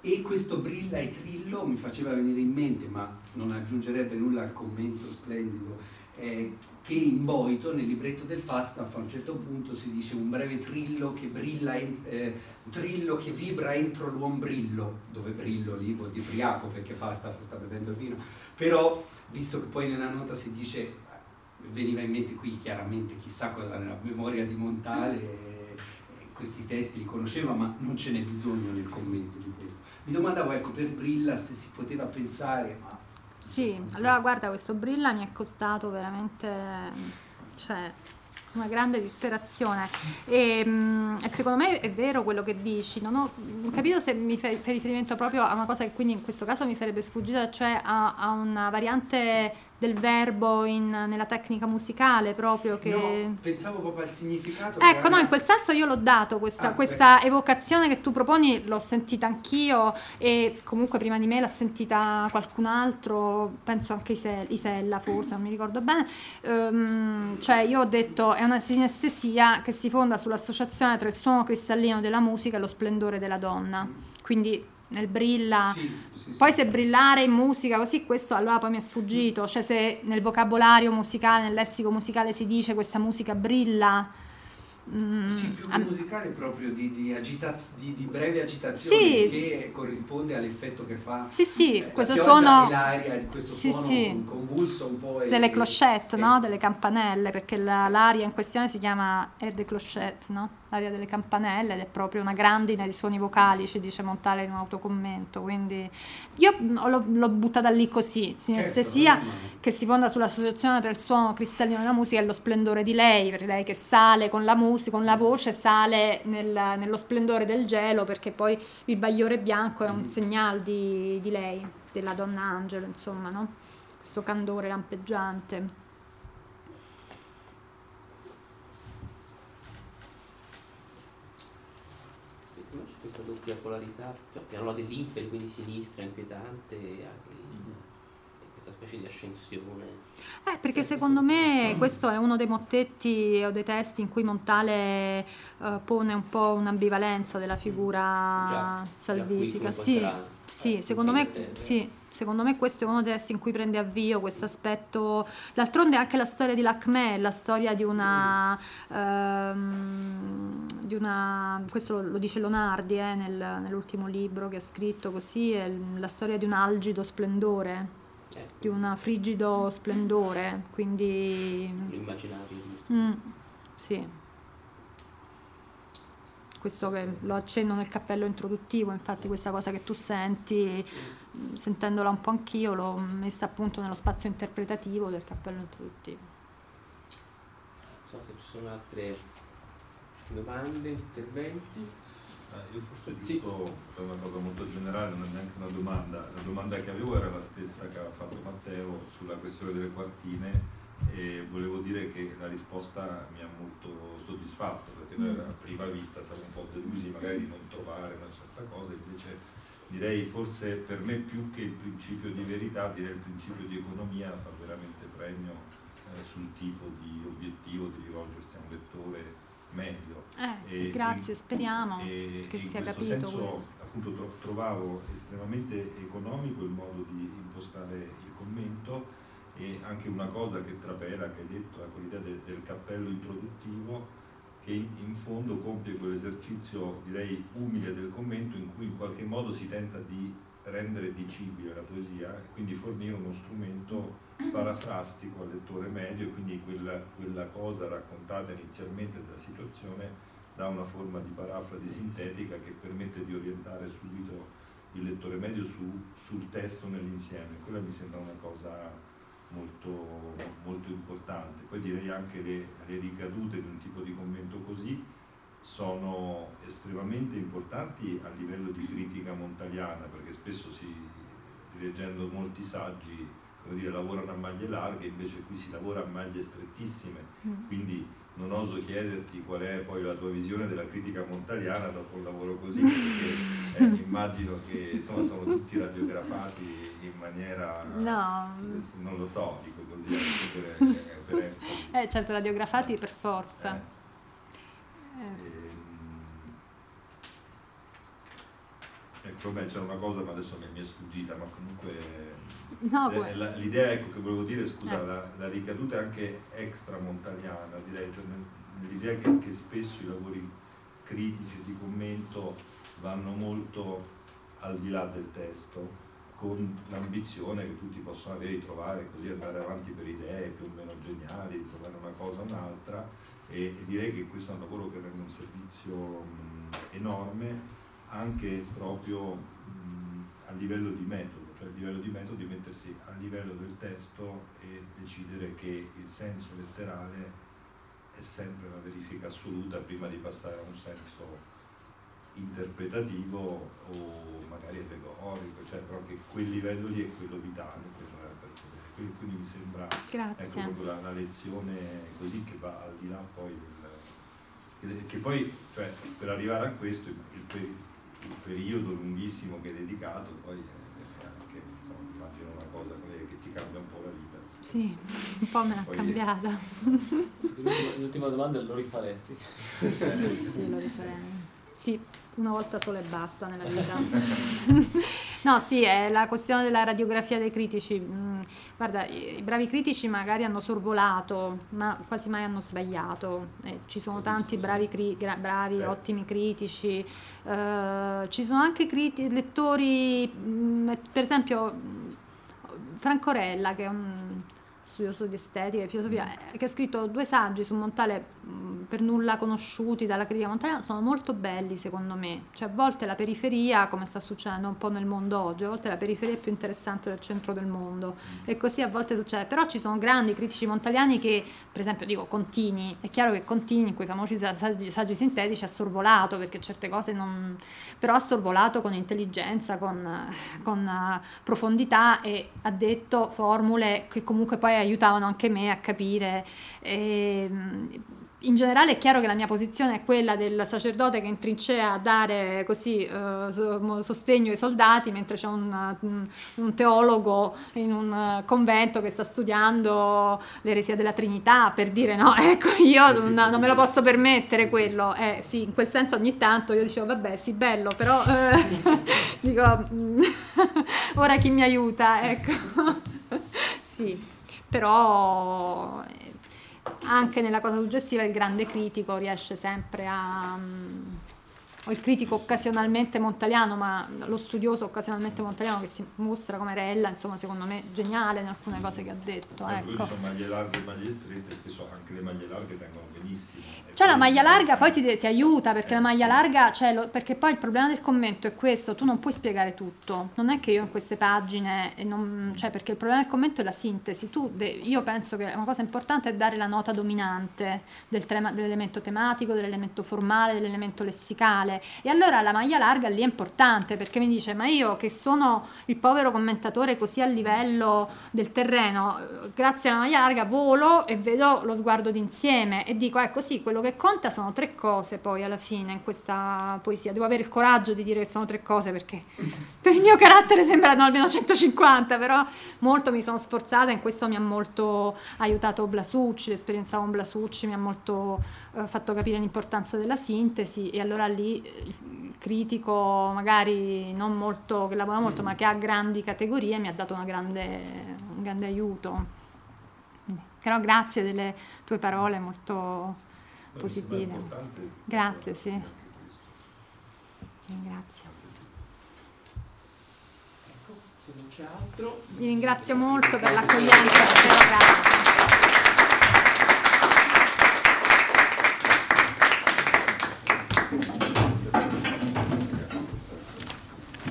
e questo brilla e trillo mi faceva venire in mente, ma non aggiungerebbe nulla al commento splendido, eh, che in Boito, nel libretto del Falstaff, a un certo punto si dice un breve trillo che brilla, en- eh, trillo che vibra entro l'uombrillo, dove brillo lì vuol dire briaco perché Falstaff sta bevendo il vino, però visto che poi nella nota si dice, veniva in mente qui chiaramente chissà cosa nella memoria di Montale, questi testi li conosceva ma non ce n'è bisogno nel commento di questo. Mi domandavo ecco per Brilla se si poteva pensare, ma Sì, allora guarda, questo Brilla mi è costato veramente, cioè, una grande disperazione e, mm, e secondo me è vero quello che dici, non ho capito se mi fai riferimento proprio a una cosa che quindi in questo caso mi sarebbe sfuggita, cioè a, a una variante del verbo in- nella tecnica musicale proprio che... no, pensavo proprio al significato. Ecco, che no, in quel senso io l'ho dato, questa, Ah, questa evocazione che tu proponi l'ho sentita anch'io e comunque prima di me l'ha sentita qualcun altro, penso anche Ise- Isella forse, non mi ricordo bene, Ehm, cioè io ho detto è una sinestesia che si fonda sull'associazione tra il suono cristallino della musica e lo splendore della donna, quindi nel brilla... Sì, sì. Poi se brillare in musica così, questo allora poi mi è sfuggito, cioè se nel vocabolario musicale, nel lessico musicale si dice questa musica brilla, mm, Sì, più che musicale proprio di, di, agitaz- di- di breve agitazione Sì. che corrisponde all'effetto che fa sì sì, eh, questo suono e l'aria, di questo Sì, suono sì. convulso un po'. e- delle clochette, e- no? delle campanelle, perché la- l'aria in questione si chiama air de clochette, no? L'aria delle campanelle ed è proprio una grandine di suoni vocali, ci dice Montale in un autocommento, quindi io mm, l'ho, l'ho buttata lì così, sinestesia, Certo, che si fonda sull'associazione tra il suono cristallino della musica e lo splendore di lei, per lei che sale con la musica, con la voce, sale nel- nello splendore del gelo, perché poi il bagliore bianco è un segnale di, di lei, della donna angelo, insomma, no? Questo candore lampeggiante. Secondo polarità, cioè, piano dell'inferi, quindi sinistra, inquietante, anche il- e questa specie di ascensione. Eh, perché secondo me questo è uno dei mottetti o dei testi in cui Montale eh, pone un po' un'ambivalenza della figura Già, già salvifica. comunque Sì, sì, eh, secondo me, eh. sì, secondo me questo è uno dei testi in cui prende avvio questo aspetto. D'altronde anche la storia di Lacmé è la storia di una, ehm, di una questo lo, lo dice Lonardi eh, nel- nell'ultimo libro che ha scritto così, è la storia di un algido splendore Eh, di un frigido splendore, quindi l'immaginario. mm, sì. Questo che lo accenno nel cappello introduttivo, infatti questa cosa che tu senti, sentendola un po' anch'io, l'ho messa appunto nello spazio interpretativo del cappello introduttivo. Non so se ci sono altre domande, interventi. Eh, io forse giusto per una cosa molto generale, non è neanche una domanda, la domanda che avevo era la stessa che aveva fatto Matteo sulla questione delle quartine e volevo dire che la risposta mi ha molto soddisfatto perché noi a prima vista siamo un po' delusi magari di non trovare una certa cosa, invece direi forse per me più che il principio di verità, direi il principio di economia fa veramente premio eh, sul tipo di obiettivo di rivolgersi a un lettore medio. Eh, grazie, in- speriamo e- che e in sia questo capito senso, questo. appunto tro- trovavo estremamente economico il modo di impostare il commento e anche una cosa che trapela, che hai detto, ecco, l'idea de- del cappello introduttivo che in, in fondo compie quell'esercizio direi umile del commento in cui in qualche modo si tenta di rendere dicibile la poesia e quindi fornire uno strumento parafrastico al lettore medio e quindi quella, quella cosa raccontata inizialmente dalla situazione dà una forma di parafrasi sintetica che permette di orientare subito il lettore medio su, sul testo nell'insieme. Quella mi sembra una cosa molto, molto importante. Poi direi anche le, le ricadute di un tipo di commento così sono estremamente importanti a livello di critica montaliana, perché spesso si, rileggendo molti saggi, come dire, lavorano a maglie larghe, invece qui si lavora a maglie strettissime, mm. quindi non oso chiederti qual è poi la tua visione della critica montaliana dopo un lavoro così, perché eh, immagino che insomma sono tutti radiografati in maniera, no. non lo so, dico così, per, per eh, certo, radiografati per forza. Eh. Ecco, beh, c'è una cosa, ma adesso mi è sfuggita, ma comunque no, la, l'idea ecco, che volevo dire, scusa, eh. la, la, ricaduta è anche extramontaliana, direi, cioè, l'idea che, che spesso i lavori critici di commento vanno molto al di là del testo, con l'ambizione che tutti possono avere di trovare, così andare avanti per idee più o meno geniali, di trovare una cosa o un'altra, e, e, direi che questo è un lavoro che rende un servizio mh, enorme anche proprio mh, a livello di metodo, a livello di metodo di mettersi a livello del testo e decidere che il senso letterale è sempre una verifica assoluta prima di passare a un senso interpretativo o magari allegorico, cioè però che quel livello lì è quello vitale, quello è per quindi, quindi mi sembra ecco, proprio la, la, lezione così che va al di là poi del, che, poi cioè, per arrivare a questo il, il, il, periodo lunghissimo che è dedicato poi è anche insomma, immagino una cosa che ti cambia un po' la vita sì, un po' me l'ha cambiata l'ultima, l'ultima domanda è lo rifaresti? sì, sì, lo rifarei sì, una volta sola e basta nella vita. no, sì, è la questione della radiografia dei critici. Mm, guarda, i bravi critici magari hanno sorvolato, ma quasi mai hanno sbagliato. Eh, ci sono tanti bravi, cri- gra- bravi ottimi critici. Uh, ci sono anche criti- lettori, mh, mm, per esempio Franco Rella, che è un studioso di estetica e filosofia, mm. che ha scritto due saggi su Montale mm, per nulla conosciuti dalla critica montaliana, sono molto belli secondo me. Cioè a volte la periferia, come sta succedendo un po' nel mondo oggi, a volte la periferia è più interessante del centro del mondo mm. e così a volte succede. Però ci sono grandi critici montaliani che, per esempio, dico Contini, è chiaro che Contini in quei famosi saggi, saggi sintetici ha sorvolato perché certe cose non... però ha sorvolato con intelligenza, con, con profondità e ha detto formule che comunque poi aiutavano anche me a capire. E, ehm, in generale è chiaro che la mia posizione è quella del sacerdote che in trincea a dare così eh, sostegno ai soldati, mentre c'è un, un, teologo in un convento che sta studiando l'eresia della Trinità per dire no, ecco io non, non me lo posso permettere quello. Eh, sì, in quel senso ogni tanto io dicevo vabbè sì bello, però eh, dico ora chi mi aiuta, ecco. sì però eh, anche nella cosa suggestiva il grande critico riesce sempre a... Um, o il critico occasionalmente montaliano, ma lo studioso occasionalmente montaliano che si mostra come Rella, insomma, secondo me geniale in alcune cose che ha detto. Ecco. Sono maglie larghe e maglie strette, spesso anche le maglie larghe tengono benissimo. Cioè la maglia larga poi ti, ti aiuta perché la maglia larga, cioè lo, perché poi il problema del commento è questo, tu non puoi spiegare tutto, non è che io in queste pagine, non, cioè perché il problema del commento è la sintesi, tu de, io penso che una cosa importante è dare la nota dominante del tema, dell'elemento tematico, dell'elemento formale, dell'elemento lessicale. E allora la maglia larga lì è importante perché mi dice ma io che sono il povero commentatore così a livello del terreno, grazie alla maglia larga volo e vedo lo sguardo d'insieme e dico ecco sì, quello che che conta sono tre cose poi alla fine in questa poesia. Devo avere il coraggio di dire che sono tre cose perché per il mio carattere sembrano almeno 150, però molto mi sono sforzata, in questo mi ha molto aiutato Blasucci, l'esperienza con Blasucci mi ha molto eh, fatto capire l'importanza della sintesi e allora lì il critico magari non molto, che lavora molto ma che ha grandi categorie mi ha dato grande, un grande aiuto. Però grazie delle tue parole molto positive. Grazie, sì. Ringrazio. Se non c'è altro. Vi ringrazio molto per l'accoglienza, davvero grazie.